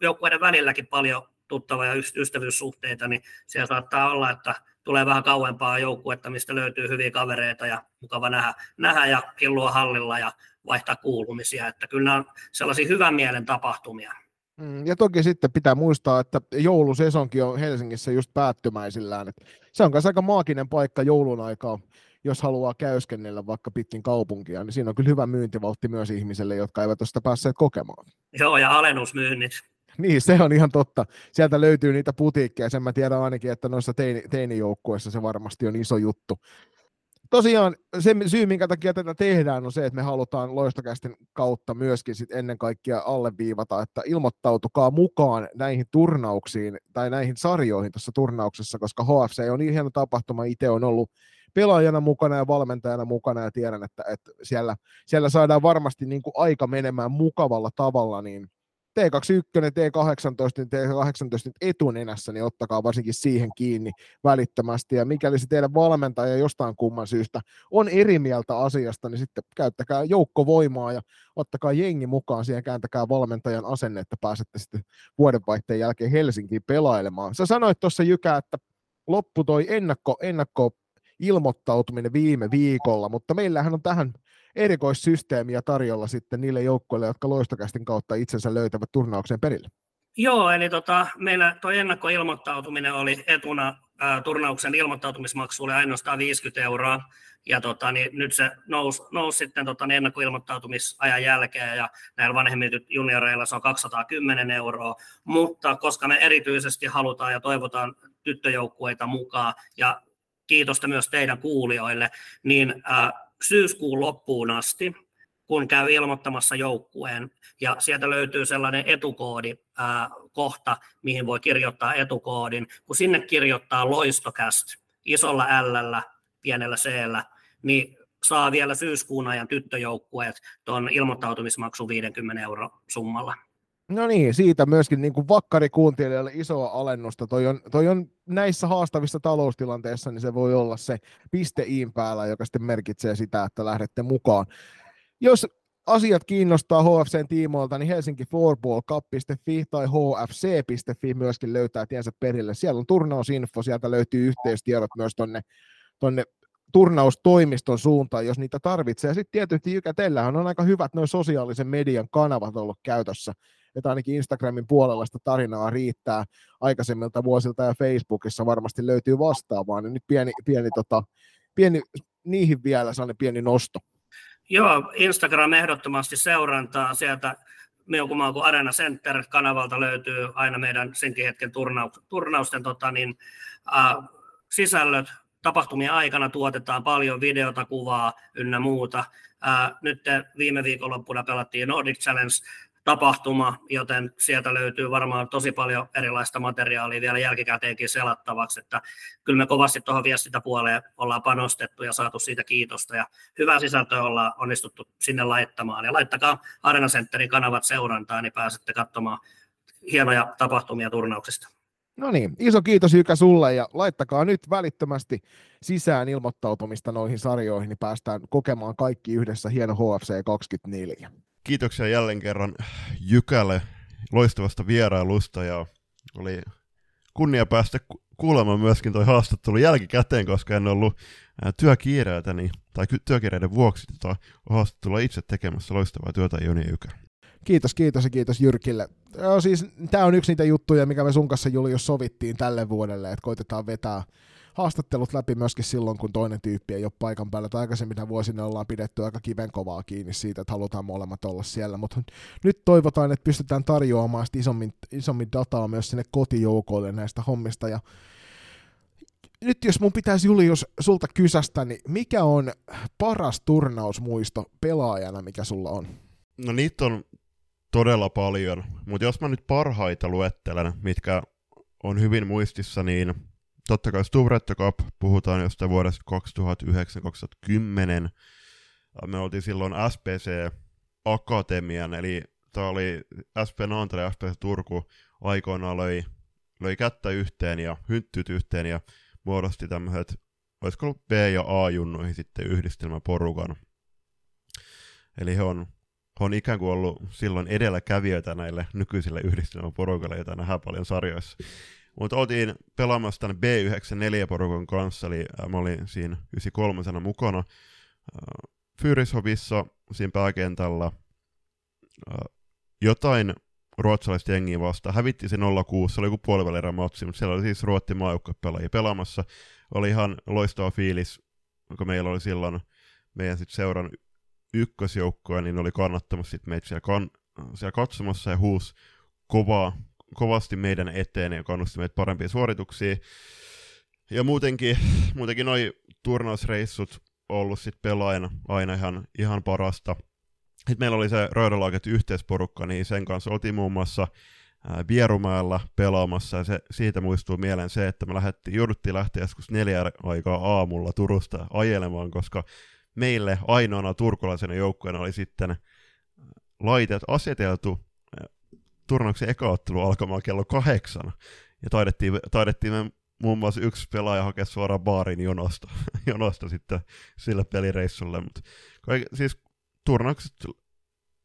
joukkueiden välilläkin paljon tuttava- ja ystävyyssuhteita, niin siellä saattaa olla, että tulee vähän kauempaa joukkuetta, mistä löytyy hyviä kavereita ja mukava nähdä, nähdä ja killua hallilla ja vaihtaa kuulumisia. Että kyllä on sellaisia hyvän mielen tapahtumia. Mm, ja toki sitten pitää muistaa, että joulusesonkin on Helsingissä just päättymäisillään. Että se on myös aika maaginen paikka joulun aikaa, jos haluaa käyskennellä vaikka pitkin kaupunkia, niin siinä on kyllä hyvä myyntivaltti myös ihmisille, jotka eivät ole sitä päässeet kokemaan. Joo, ja alennusmyynnit. Niin, se on ihan totta. Sieltä löytyy niitä putiikkeja, sen mä tiedän ainakin, että noissa teini, teinijoukkueissa se varmasti on iso juttu. Tosiaan se syy, minkä takia tätä tehdään, on se, että me halutaan loistokästin kautta myöskin sit ennen kaikkea alleviivata, että ilmoittautukaa mukaan näihin turnauksiin tai näihin sarjoihin tässä turnauksessa, koska HFC on niin hieno tapahtuma. Itse on ollut pelaajana mukana ja valmentajana mukana ja tiedän, että, että siellä, siellä saadaan varmasti niin kuin aika menemään mukavalla tavalla, niin T21, T18, T18 etunenässä, niin ottakaa varsinkin siihen kiinni välittömästi. Ja mikäli se teidän valmentaja jostain kumman syystä on eri mieltä asiasta, niin sitten käyttäkää joukkovoimaa ja ottakaa jengi mukaan siihen, kääntäkää valmentajan asenne, että pääsette sitten vuodenvaihteen jälkeen Helsinkiin pelailemaan. Sä sanoit tuossa Jykä, että loppu toi ennakko, ennakko ilmoittautuminen viime viikolla, mutta meillähän on tähän erikoissysteemiä tarjolla sitten niille joukkoille, jotka loistokästin kautta itsensä löytävät turnauksen perille. Joo, eli tota, meillä tuo ennakkoilmoittautuminen oli etuna ää, turnauksen ilmoittautumismaksu oli ainoastaan 50 euroa, ja tota, niin nyt se nousi, nousi sitten tota, niin ennakkoilmoittautumisajan jälkeen, ja näillä vanhemmilla junioreilla se on 210 euroa, mutta koska me erityisesti halutaan ja toivotaan tyttöjoukkueita mukaan, ja kiitosta myös teidän kuulijoille, niin ää, syyskuun loppuun asti, kun käy ilmoittamassa joukkueen, ja sieltä löytyy sellainen etukoodi ää, kohta, mihin voi kirjoittaa etukoodin. Kun sinne kirjoittaa loistokäst isolla L, pienellä C, niin saa vielä syyskuun ajan tyttöjoukkueet tuon ilmoittautumismaksu 50 euro summalla. No niin, siitä myöskin niin kuin vakkarikuuntelijalle isoa alennusta. Toi on, toi on näissä haastavissa taloustilanteissa, niin se voi olla se piste iin päällä, joka sitten merkitsee sitä, että lähdette mukaan. Jos asiat kiinnostaa HFCn tiimoilta, niin Helsinki Floorballcup.fi tai hfc.fi myöskin löytää tiensä perille. Siellä on turnausinfo, sieltä löytyy yhteystiedot myös tonne, tonne turnaustoimiston suuntaan, jos niitä tarvitsee. Ja sitten tietysti Jykä, teillähän on aika hyvät noin sosiaalisen median kanavat ollut käytössä että ainakin Instagramin puolella sitä tarinaa riittää aikaisemmilta vuosilta ja Facebookissa varmasti löytyy vastaavaa, niin nyt pieni, pieni, tota, pieni niihin vielä sellainen pieni nosto. Joo, Instagram ehdottomasti seurantaa sieltä Meukumaa kuin Arena Center-kanavalta löytyy aina meidän senkin hetken turnausten tota, niin, äh, sisällöt. Tapahtumien aikana tuotetaan paljon videota, kuvaa ynnä muuta. Äh, nyt viime viikonloppuna pelattiin Nordic Challenge tapahtuma, joten sieltä löytyy varmaan tosi paljon erilaista materiaalia vielä jälkikäteenkin selattavaksi, että kyllä me kovasti tuohon viestintäpuoleen ollaan panostettu ja saatu siitä kiitosta ja hyvää sisältöä ollaan onnistuttu sinne laittamaan ja laittakaa Arena Centerin kanavat seurantaan, niin pääsette katsomaan hienoja tapahtumia turnauksista. No niin, iso kiitos Jykä sulle ja laittakaa nyt välittömästi sisään ilmoittautumista noihin sarjoihin, niin päästään kokemaan kaikki yhdessä hieno HFC 24 kiitoksia jälleen kerran Jykälle loistavasta vierailusta ja oli kunnia päästä kuulemaan myöskin toi haastattelu jälkikäteen, koska en ollut työkiireitä, niin, tai työkiireiden vuoksi tota haastattelua itse tekemässä loistavaa työtä Joni Ykä. Kiitos, kiitos ja kiitos Jyrkille. Joo, siis tämä on yksi niitä juttuja, mikä me sun kanssa Julius sovittiin tälle vuodelle, että koitetaan vetää haastattelut läpi myöskin silloin, kun toinen tyyppi ei ole paikan päällä. Tai aikaisemmin vuosina ollaan pidetty aika kivenkovaa kiinni siitä, että halutaan molemmat olla siellä. Mutta nyt toivotaan, että pystytään tarjoamaan isommin, isommin dataa myös sinne kotijoukoille näistä hommista. Ja nyt jos mun pitäisi Julius sulta kysästä, niin mikä on paras turnausmuisto pelaajana, mikä sulla on? No niitä on todella paljon, mutta jos mä nyt parhaita luettelen, mitkä on hyvin muistissa, niin totta kai Stuvretto Cup, puhutaan jostain vuodesta 2009-2010. Me oltiin silloin SPC Akatemian, eli tämä oli SP Nantere ja SPC Turku aikoinaan löi, löi kättä yhteen ja hynttyt yhteen ja muodosti tämmöiset, olisiko ollut B- ja A-junnuihin sitten yhdistelmäporukan. Eli he on, on ikään kuin ollut silloin edelläkävijöitä näille nykyisille yhdistelmäporukalle, joita nähdään paljon sarjoissa. Mutta oltiin pelaamassa tänne B94-porukan kanssa, eli äh, mä olin siinä 93 mukana äh, Fyrishovissa siinä pääkentällä. Äh, jotain ruotsalaista jengiä vastaan. Hävitti se 06, se oli joku puolivälierä matsi, mutta siellä oli siis Ruotsin pelaajia pelaamassa. Oli ihan loistava fiilis, kun meillä oli silloin meidän sit seuran ykkösjoukkoja, niin oli kannattamassa sit meitä siellä, kan, siellä katsomassa ja huus kovaa, kovasti meidän eteen ja kannusti meitä parempia suorituksia. Ja muutenkin, muutenkin noi turnausreissut ollut sit pelaajana aina ihan, ihan parasta. Sitten meillä oli se Röydälaaket yhteisporukka, niin sen kanssa oltiin muun muassa Vierumäellä pelaamassa, ja se, siitä muistuu mieleen se, että me lähdettiin, jouduttiin lähteä joskus neljä aikaa aamulla Turusta ajelemaan, koska meille ainoana turkulaisena joukkueena oli sitten laiteet aseteltu turnauksen eka ottelu alkamaan kello kahdeksan, ja taidettiin, taidettiin me muun muassa yksi pelaaja hakea suoraan baarin jonosta, jonosta sitten sille pelireissulle, mutta siis turnaukset,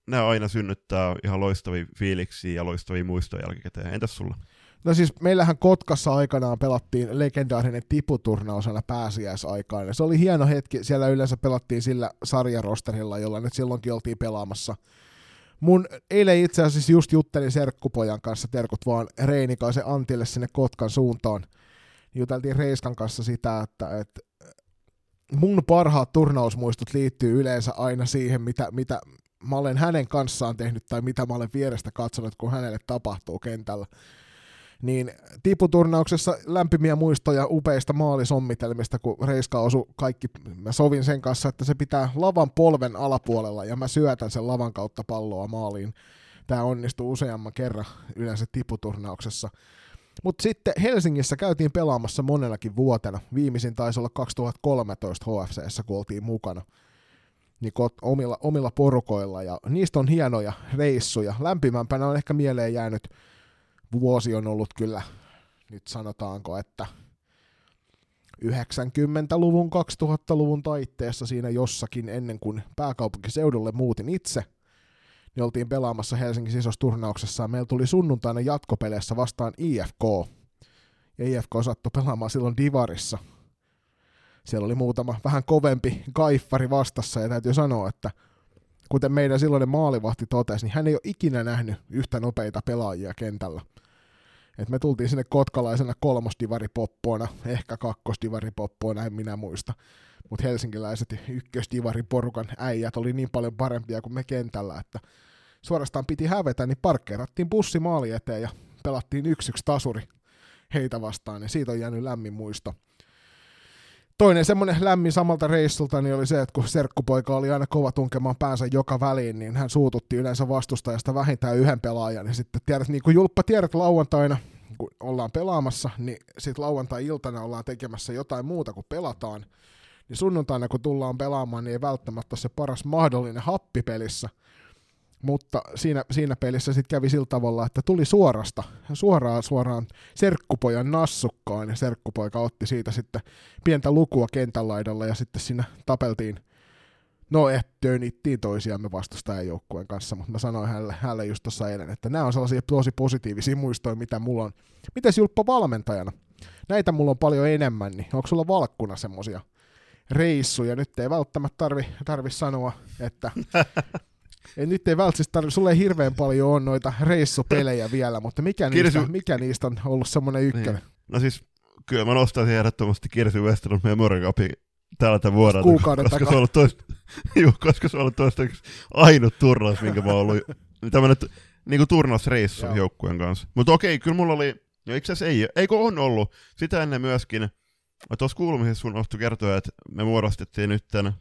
ne aina synnyttää ihan loistavia fiiliksiä ja loistavia muistoja jälkikäteen. Entäs sulla? No siis meillähän Kotkassa aikanaan pelattiin legendaarinen tiputurnaus aina pääsiäisaikaan. Ja se oli hieno hetki. Siellä yleensä pelattiin sillä sarjarosterilla, jolla nyt silloinkin oltiin pelaamassa. Mun eilen itse asiassa just juttelin Serkkupojan kanssa, terkut vaan Reinikaisen Antille sinne Kotkan suuntaan. Juteltiin Reiskan kanssa sitä, että, että mun parhaat turnausmuistot liittyy yleensä aina siihen, mitä, mitä mä olen hänen kanssaan tehnyt tai mitä mä olen vierestä katsonut, kun hänelle tapahtuu kentällä. Niin tiputurnauksessa lämpimiä muistoja upeista maalisommitelmista, kun Reiska osui kaikki, mä sovin sen kanssa, että se pitää lavan polven alapuolella ja mä syötän sen lavan kautta palloa maaliin. Tämä onnistuu useamman kerran yleensä tiputurnauksessa. Mutta sitten Helsingissä käytiin pelaamassa monenakin vuotena. Viimeisin taisi olla 2013 HFCssä, kun oltiin mukana niin omilla, omilla porukoilla, ja niistä on hienoja reissuja. Lämpimämpänä on ehkä mieleen jäänyt, vuosi on ollut kyllä, nyt sanotaanko, että 90-luvun, 2000-luvun taitteessa siinä jossakin ennen kuin pääkaupunkiseudulle muutin itse – niin oltiin pelaamassa Helsingin isossa turnauksessa, meillä tuli sunnuntaina jatkopeleissä vastaan IFK, ja IFK sattui pelaamaan silloin Divarissa. Siellä oli muutama vähän kovempi kaiffari vastassa, ja täytyy sanoa, että kuten meidän silloinen maalivahti totesi, niin hän ei ole ikinä nähnyt yhtä nopeita pelaajia kentällä. Et me tultiin sinne kotkalaisena kolmosdivaripoppoina, ehkä kakkosdivaripoppoina, en minä muista. Mutta helsinkiläiset ykkösdivariporukan äijät oli niin paljon parempia kuin me kentällä, että suorastaan piti hävetä, niin parkkeerattiin bussi maali eteen ja pelattiin yksi yksi tasuri heitä vastaan, ja siitä on jäänyt lämmin muisto. Toinen semmoinen lämmin samalta reissulta niin oli se, että kun serkkupoika oli aina kova tunkemaan päänsä joka väliin, niin hän suututti yleensä vastustajasta vähintään yhden pelaajan. Ja sitten tiedät, niin kuin Julppa tiedät lauantaina, kun ollaan pelaamassa, niin sitten lauantai-iltana ollaan tekemässä jotain muuta kuin pelataan. Niin sunnuntaina, kun tullaan pelaamaan, niin ei välttämättä se paras mahdollinen happipelissä – mutta siinä, siinä pelissä sitten kävi sillä tavalla, että tuli suorasta, suoraan suoraan serkkupojan nassukkaan, ja serkkupoika otti siitä sitten pientä lukua kentän laidalla, ja sitten siinä tapeltiin, no ettönittiin toisiamme vastustajan joukkueen kanssa, mutta mä sanoin hänelle, hänelle just tuossa eilen, että nämä on sellaisia tosi positiivisia muistoja, mitä mulla on. Mites Julppa valmentajana? näitä mulla on paljon enemmän, niin onko sulla valkkuna semmosia reissuja? Nyt ei välttämättä tarvi, tarvi sanoa, että ei, nyt ei välttämättä tarvi, sulle ei hirveän paljon on noita reissupelejä vielä, mutta mikä, Kirsi- niistä, mikä niistä on ollut semmoinen ykkönen? Niin. No siis, kyllä mä nostaisin ehdottomasti Kirsi Westeros Memory Cupin tältä vuodelta, Kuukauden koska takaa. se on ollut toista, juu, koska se on ollut toistaiseksi ainut turnaus, minkä mä oon ollut, tämmönen t- niinku turnausreissu Joo. joukkueen kanssa. Mutta okei, kyllä mulla oli, no itse asiassa ei, eikö on ollut, sitä ennen myöskin, tuossa kuulumisessa sun unohtui kertoa, että me muodostettiin nytten,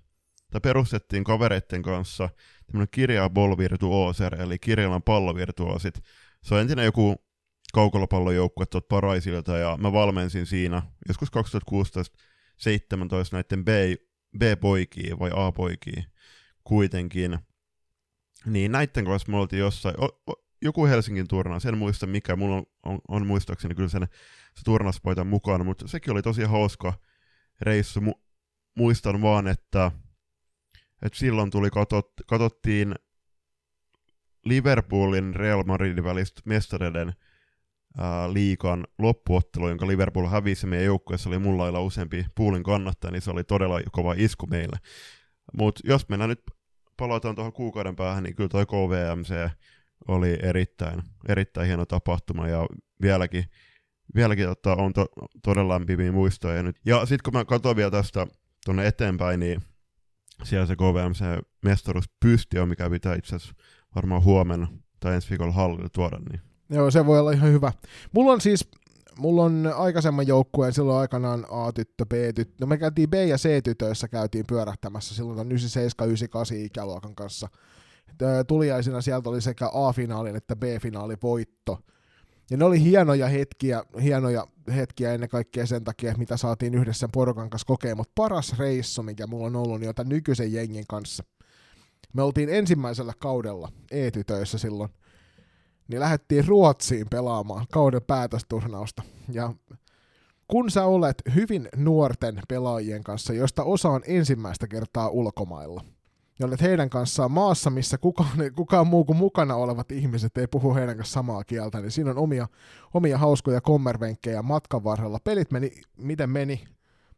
tai perustettiin kavereitten kanssa tämmönen kirja Ball Virtuoser, eli Kirjalan pallovirtuosit. Se on entinen joku kaukolopallojoukkue tuolta Paraisilta, ja mä valmensin siinä joskus 2016 17 näiden B, B-poikia vai A-poikia kuitenkin. Niin näiden kanssa me oltiin jossain, o, o, joku Helsingin turnaus, en muista mikä, mulla on, on, on muistaakseni kyllä sen, se turnauspaitan mukana, mutta sekin oli tosi hauska reissu. Mu, muistan vaan, että, että silloin tuli katot, katsottiin Liverpoolin Real Madridin välistä mestareiden liikan loppuottelu, jonka Liverpool hävisi meidän joukkueessa, oli mulla lailla useampi puulin kannattaja, niin se oli todella kova isku meille. Mutta jos mennään nyt, palataan tuohon kuukauden päähän, niin kyllä toi KVMC oli erittäin, erittäin hieno tapahtuma ja vieläkin, vieläkin tota, on to, todella lämpimiä muistoja. Ja, nyt. ja sitten kun mä katson vielä tästä tuonne eteenpäin, niin siellä se KVMC mestaruus pystiö, mikä pitää itse asiassa varmaan huomenna tai ensi viikolla hallille tuoda, niin Joo, se voi olla ihan hyvä. Mulla on siis, mulla on aikaisemman joukkueen silloin aikanaan A-tyttö, B-tyttö. No me käytiin B- ja C-tytöissä käytiin pyörähtämässä silloin 97-98 ikäluokan kanssa. Tuliaisina sieltä oli sekä A-finaalin että B-finaali voitto. Ja ne oli hienoja hetkiä, hienoja hetkiä ennen kaikkea sen takia, mitä saatiin yhdessä porukan kanssa kokea, mutta paras reissu, mikä mulla on ollut, niin on tämän nykyisen jengin kanssa. Me oltiin ensimmäisellä kaudella E-tytöissä silloin, niin lähdettiin Ruotsiin pelaamaan kauden päätösturnausta. Ja kun sä olet hyvin nuorten pelaajien kanssa, joista osa on ensimmäistä kertaa ulkomailla, ja olet heidän kanssaan maassa, missä kukaan, kukaan muu kuin mukana olevat ihmiset ei puhu heidän kanssa samaa kieltä, niin siinä on omia, omia hauskoja kommervenkkejä matkan varrella. Pelit meni, miten meni,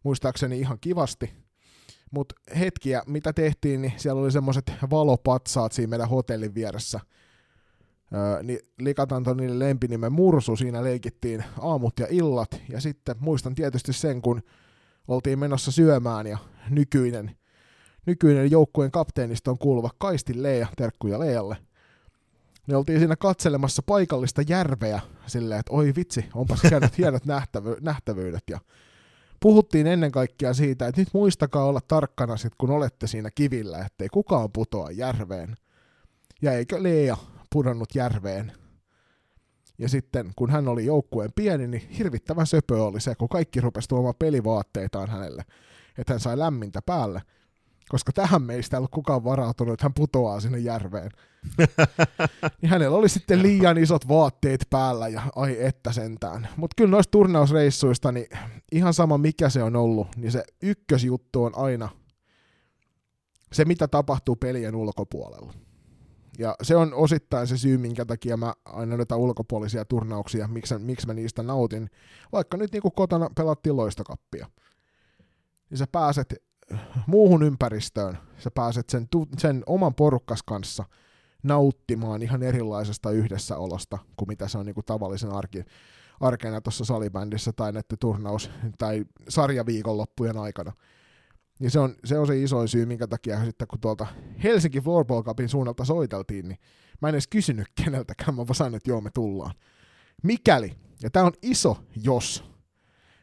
muistaakseni ihan kivasti, mutta hetkiä, mitä tehtiin, niin siellä oli semmoiset valopatsaat siinä meidän hotellin vieressä, Öö, niin Likat antoi lempinimen Mursu, siinä leikittiin aamut ja illat, ja sitten muistan tietysti sen, kun oltiin menossa syömään, ja nykyinen, nykyinen joukkueen kapteeniston kuuluva Kaisti Leija, terkkuja Leijalle, niin oltiin siinä katselemassa paikallista järveä silleen, että oi vitsi, onpas hienot, hienot nähtävy- nähtävyydet, ja puhuttiin ennen kaikkea siitä, että nyt muistakaa olla tarkkana sit, kun olette siinä kivillä, ettei kukaan putoa järveen. Ja eikö Leija pudonnut järveen. Ja sitten, kun hän oli joukkueen pieni, niin hirvittävän söpö oli se, kun kaikki rupesi tuomaan pelivaatteitaan hänelle, että hän sai lämmintä päälle. Koska tähän meistä ei ollut kukaan varautunut, että hän putoaa sinne järveen. niin hänellä oli sitten liian isot vaatteet päällä ja ai että sentään. Mutta kyllä noista turnausreissuista, niin ihan sama mikä se on ollut, niin se ykkösjuttu on aina se, mitä tapahtuu pelien ulkopuolella. Ja se on osittain se syy, minkä takia mä aina näitä ulkopuolisia turnauksia, miksi, miksi mä niistä nautin. Vaikka nyt niin kuin kotona pelattiin loistokappia. Niin sä pääset muuhun ympäristöön, sä pääset sen, tu- sen oman porukkas kanssa nauttimaan ihan erilaisesta yhdessäolosta kuin mitä se on niin kuin tavallisen arki, arkena tuossa salibändissä tai turnaus- tai sarjaviikonloppujen aikana. Niin se on, se on se isoin syy, minkä takia sitten kun tuolta Helsinki Floorball Cupin suunnalta soiteltiin, niin mä en edes kysynyt keneltäkään, mä vaan sanoin, että joo me tullaan. Mikäli, ja tämä on iso jos,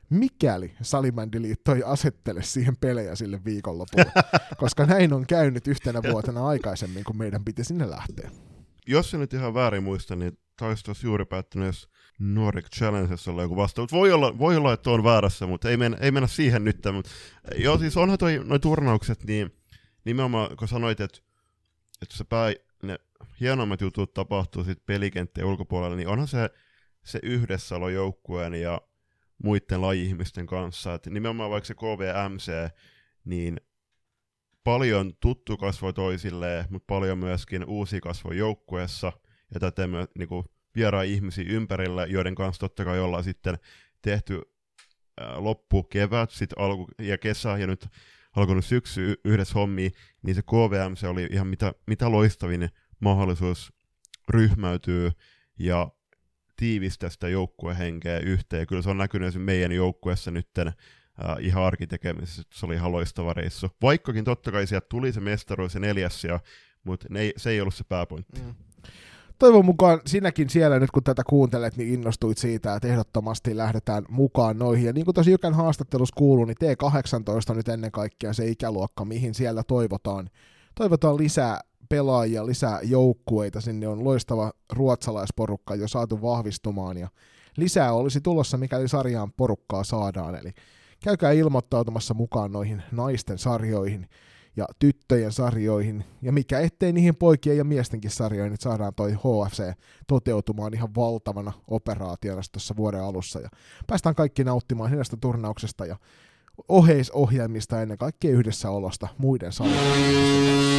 mikäli Salibändiliitto ei asettele siihen pelejä sille viikonlopulle, koska näin on käynyt yhtenä vuotena aikaisemmin, kun meidän piti sinne lähteä. jos se nyt ihan väärin muista, niin taisi tuossa juuri päättynyt, jos Nordic Challengessa olla joku vastaus. Voi olla, voi olla, että on väärässä, mutta ei mennä, ei mennä siihen nyt. Mutta, joo, siis onhan toi, noi turnaukset, niin nimenomaan kun sanoit, että, että se pää, ne hienommat jutut tapahtuu sit pelikenttien ulkopuolella, niin onhan se, se yhdessäolo joukkueen ja muiden laji-ihmisten kanssa. Et nimenomaan vaikka se KVMC, niin paljon tuttu kasvoi toisilleen, mutta paljon myöskin uusi kasvoi joukkueessa, ja täten myös niinku, vieraa ihmisiä ympärillä, joiden kanssa totta kai ollaan sitten tehty loppu kevät, sitten alku ja kesä ja nyt alkanut syksy yhdessä hommiin, niin se KVM se oli ihan mitä, mitä loistavin mahdollisuus ryhmäytyy ja tiivistää sitä joukkuehenkeä yhteen. Kyllä se on näkynyt meidän joukkueessa nytten äh, ihan arkitekemisessä, se oli ihan loistava reissu. Vaikkakin totta kai sieltä tuli se mestaruus ja neljäs mutta ne se ei ollut se pääpointti. Mm. Toivon mukaan sinäkin siellä nyt kun tätä kuuntelet, niin innostuit siitä, että ehdottomasti lähdetään mukaan noihin. Ja niin kuin tosi Jykän haastattelussa kuuluu, niin T18 nyt ennen kaikkea se ikäluokka, mihin siellä toivotaan, toivotaan lisää pelaajia, lisää joukkueita. Sinne on loistava ruotsalaisporukka jo saatu vahvistumaan ja lisää olisi tulossa, mikäli sarjaan porukkaa saadaan. Eli käykää ilmoittautumassa mukaan noihin naisten sarjoihin ja tyttöjen sarjoihin, ja mikä ettei niihin poikien ja miestenkin sarjoihin, että saadaan toi HFC toteutumaan ihan valtavana operaationa tuossa vuoden alussa, ja päästään kaikki nauttimaan hienosta turnauksesta ja oheisohjelmista ennen kaikkea yhdessäolosta muiden sarjojen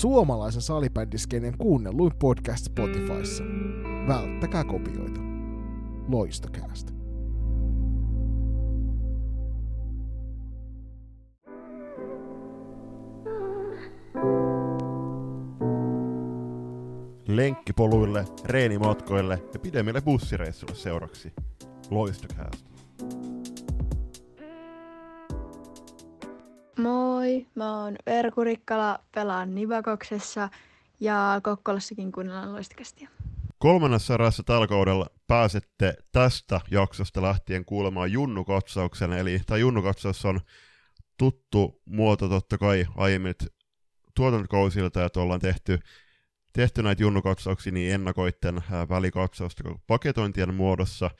suomalaisen salibändiskeinen kuunnelluin podcast Spotifyssa. Välttäkää kopioita. Loistokäästä. lenkkipoluille, reenimatkoille ja pidemmille bussireissuille seuraksi. Loistokäästä. Moi, mä oon Verku Rikkala, pelaan Nivakoksessa ja Kokkolassakin kuunnellaan loistakästiä. Kolmannessa erässä tällä kaudella pääsette tästä jaksosta lähtien kuulemaan Junnu-katsauksen, eli tämä Junnu-katsaus on tuttu muoto totta kai aiemmin tuotantokausilta, että ollaan tehty, tehty näitä Junnu-katsauksia niin ennakoitten välikatsausta paketointien muodossa,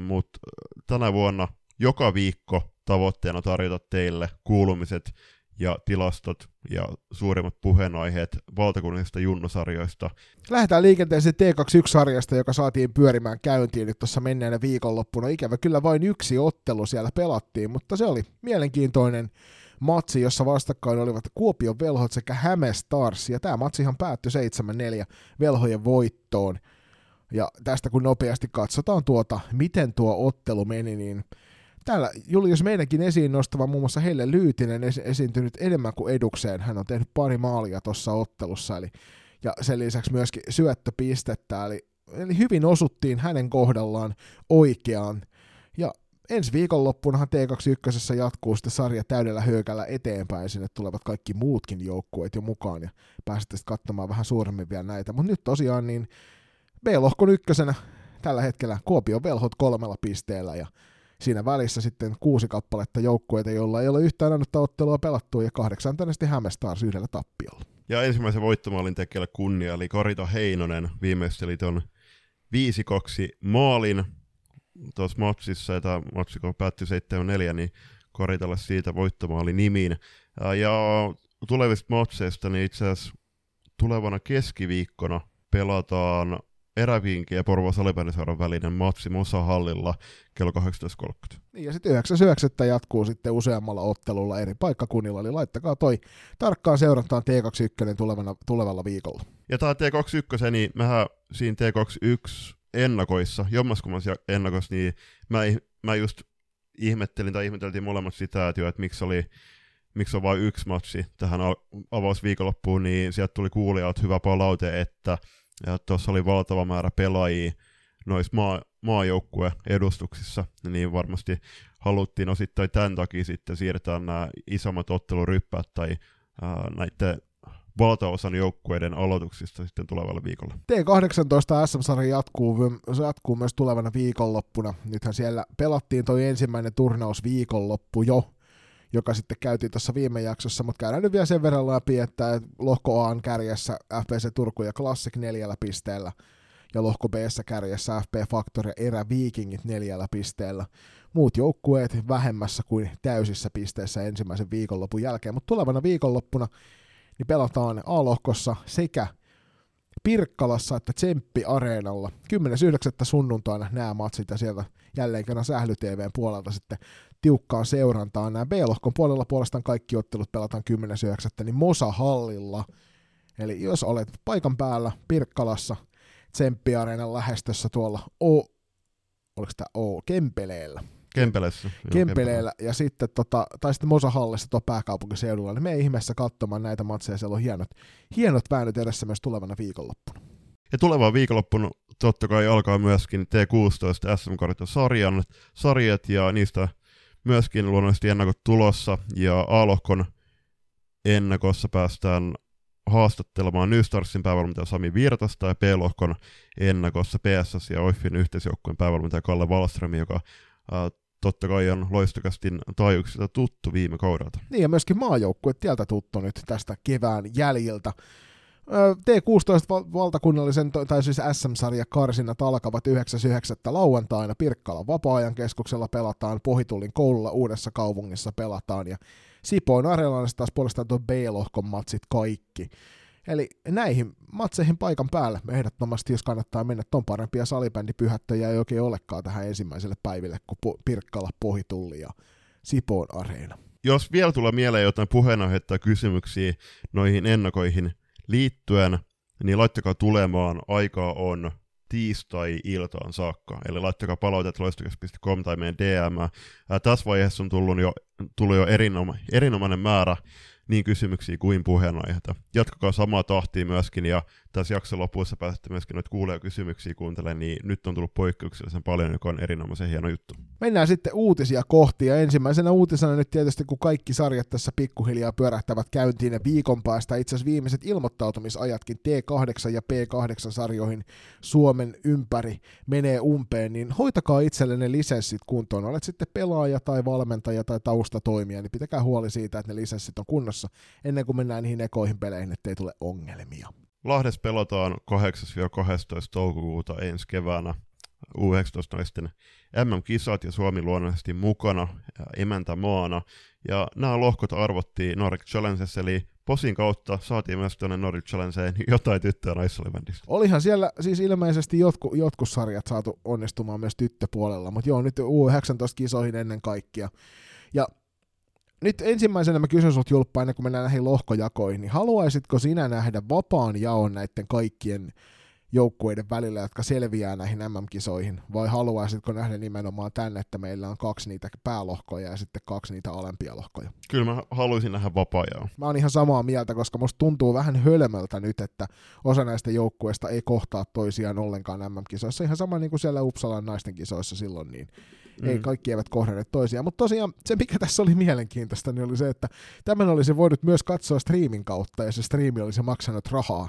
mutta tänä vuonna joka viikko tavoitteena tarjota teille kuulumiset ja tilastot ja suurimmat puheenaiheet valtakunnallisista junnusarjoista. Lähdetään liikenteeseen T21-sarjasta, joka saatiin pyörimään käyntiin nyt tuossa menneenä viikonloppuna. Ikävä kyllä vain yksi ottelu siellä pelattiin, mutta se oli mielenkiintoinen matsi, jossa vastakkain olivat Kuopion velhot sekä Häme Stars, ja tämä matsihan päättyi 7-4 velhojen voittoon. Ja tästä kun nopeasti katsotaan tuota, miten tuo ottelu meni, niin Täällä Julius meidänkin esiin nostava muun muassa Helle Lyytinen esi- esiintynyt enemmän kuin edukseen. Hän on tehnyt pari maalia tuossa ottelussa, eli, ja sen lisäksi myöskin syöttöpistettä, eli, eli hyvin osuttiin hänen kohdallaan oikeaan. Ja ensi viikonloppunahan T21 jatkuu sitten sarja täydellä hyökällä eteenpäin, sinne tulevat kaikki muutkin joukkueet jo mukaan, ja pääsette sitten katsomaan vähän suuremmin vielä näitä. Mutta nyt tosiaan niin B-lohkon ykkösenä tällä hetkellä Kuopion velhot kolmella pisteellä, ja siinä välissä sitten kuusi kappaletta joukkueita, joilla ei ole yhtään annettu ottelua pelattua ja kahdeksantena sitten Hämestars yhdellä tappiolla. Ja ensimmäisen voittomaalin tekijälle kunnia, eli Karita Heinonen viimeisteli ton 5-2 maalin tuossa matsissa, tämä matsi kun päättyi 7-4, niin Karitalle siitä voittomaali nimiin. Ja tulevista matseista, niin itse asiassa tulevana keskiviikkona pelataan Erävinki ja Porvo Salibändiseuran välinen matsi Mosa Hallilla kello 18.30. Niin ja sitten 9.9. jatkuu sitten useammalla ottelulla eri paikkakunnilla, eli laittakaa toi tarkkaan seurantaan T21 tulevana, tulevalla viikolla. Ja tämä T21, niin mehän siinä T21 ennakoissa, jommaskummassa ennakoissa, niin mä, mä just ihmettelin tai ihmeteltiin molemmat sitä, että, jo, että miksi oli miksi on vain yksi matsi tähän avausviikonloppuun, niin sieltä tuli kuulijat hyvä palaute, että ja tuossa oli valtava määrä pelaajia noissa maa, maajoukkue-edustuksissa, niin varmasti haluttiin osittain tämän takia sitten siirtää nämä isommat otteluryppäät tai ää, näiden valtaosan joukkueiden aloituksista sitten tulevalle viikolla. T18 SM-sarja jatkuu, se jatkuu myös tulevana viikonloppuna. Nythän siellä pelattiin toi ensimmäinen turnaus viikonloppu jo, joka sitten käytiin tuossa viime jaksossa, mutta käydään nyt vielä sen verran läpi, että lohko A on kärjessä FPC Turku ja Classic neljällä pisteellä, ja lohko B kärjessä FP Factor ja Erä Vikingit neljällä pisteellä. Muut joukkueet vähemmässä kuin täysissä pisteissä ensimmäisen viikonlopun jälkeen, mutta tulevana viikonloppuna niin pelataan A-lohkossa sekä Pirkkalassa että Tsemppi Areenalla. 10.9. sunnuntaina nämä matsit ja sieltä jälleen kerran Sähly TVn puolelta sitten tiukkaan seurantaan. Nämä B-lohkon puolella puolestaan kaikki ottelut pelataan 10.9. niin Mosa Hallilla. Eli jos olet paikan päällä Pirkkalassa, Tsemppiareenan lähestössä tuolla O, oliko tämä O, Kempeleellä, Kempeleessä. Joo, Kempeleellä ja sitten tota, tai sitten Mosahallissa tuo pääkaupunkiseudulla, niin me ihmeessä katsomaan näitä matseja, siellä on hienot, hienot väännöt edessä myös tulevana viikonloppuna. Ja tulevaan viikonloppuna totta kai alkaa myöskin T16 SM sarjan sarjat ja niistä myöskin luonnollisesti ennakot tulossa ja A-lohkon ennakossa päästään haastattelemaan New Starsin päävalmentaja Sami Virtasta ja B-lohkon ennakossa PSS ja OIFin yhteisjoukkueen päävalmentaja Kalle Wallström, joka ää, totta kai on loistokastin taajuuksista tuttu viime kaudelta. Niin ja myöskin maajoukkue tieltä tuttu nyt tästä kevään jäljiltä. T16 valtakunnallisen, tai siis SM-sarja karsinat alkavat 9.9. lauantaina Pirkkalan vapaa-ajan keskuksella pelataan, Pohitullin koululla Uudessa kaupungissa pelataan ja Sipoon Areenassa taas puolestaan tuo B-lohkon matsit kaikki. Eli näihin matseihin paikan päälle ehdottomasti, jos kannattaa mennä, ton parempia salibändipyhättöjä ei oikein olekaan tähän ensimmäiselle päiville kuin Pirkkala, Pohitulli ja Sipoon Areena. Jos vielä tulee mieleen jotain puheenaihetta kysymyksiä noihin ennakoihin liittyen, niin laittakaa tulemaan. Aikaa on tiistai-iltaan saakka. Eli laittakaa palautet loistokas.com tai meidän DM. Ää, tässä vaiheessa on tullut jo, tullut jo erinoma, erinomainen määrä niin kysymyksiä kuin puheenaiheita. Jatkakaa samaa tahtia myöskin, ja tässä jakson lopussa pääsette myöskin noita kuulee kysymyksiä kuuntelemaan, niin nyt on tullut poikkeuksellisen paljon, joka on erinomaisen hieno juttu. Mennään sitten uutisia kohti, ja ensimmäisenä uutisena nyt tietysti, kun kaikki sarjat tässä pikkuhiljaa pyörähtävät käyntiin, ja viikon päästä itse asiassa viimeiset ilmoittautumisajatkin T8 ja P8-sarjoihin Suomen ympäri menee umpeen, niin hoitakaa itsellenne lisenssit kuntoon. Olet sitten pelaaja tai valmentaja tai taustatoimija, niin pitäkää huoli siitä, että ne lisenssit on kunnossa ennen kuin mennään niihin ekoihin peleihin, ettei tule ongelmia. Lahdes pelataan 8-12 toukokuuta ensi keväänä U19-naisten MM-kisat ja Suomi luonnollisesti mukana ja emäntämaana. Ja nämä lohkot arvottiin Nordic Challenges, eli Posin kautta saatiin myös tuonne Nordic Challengeen jotain tyttöä naissalibändissä. Olihan siellä siis ilmeisesti jotku, jotkut sarjat saatu onnistumaan myös tyttöpuolella, mutta joo, nyt U19-kisoihin ennen kaikkea. Ja nyt ensimmäisenä mä kysyn sut Julppa, ennen kuin mennään näihin lohkojakoihin, niin haluaisitko sinä nähdä vapaan jaon näiden kaikkien joukkueiden välillä, jotka selviää näihin MM-kisoihin, vai haluaisitko nähdä nimenomaan tänne, että meillä on kaksi niitä päälohkoja ja sitten kaksi niitä alempia lohkoja? Kyllä mä haluaisin nähdä vapaa Mä oon ihan samaa mieltä, koska musta tuntuu vähän hölmöltä nyt, että osa näistä joukkueista ei kohtaa toisiaan ollenkaan MM-kisoissa. Ihan sama niin kuin siellä Uppsalan naisten kisoissa silloin, niin mm. ei kaikki eivät kohdanneet toisiaan. Mutta tosiaan se, mikä tässä oli mielenkiintoista, niin oli se, että tämän olisi voinut myös katsoa striimin kautta, ja se striimi olisi maksanut rahaa.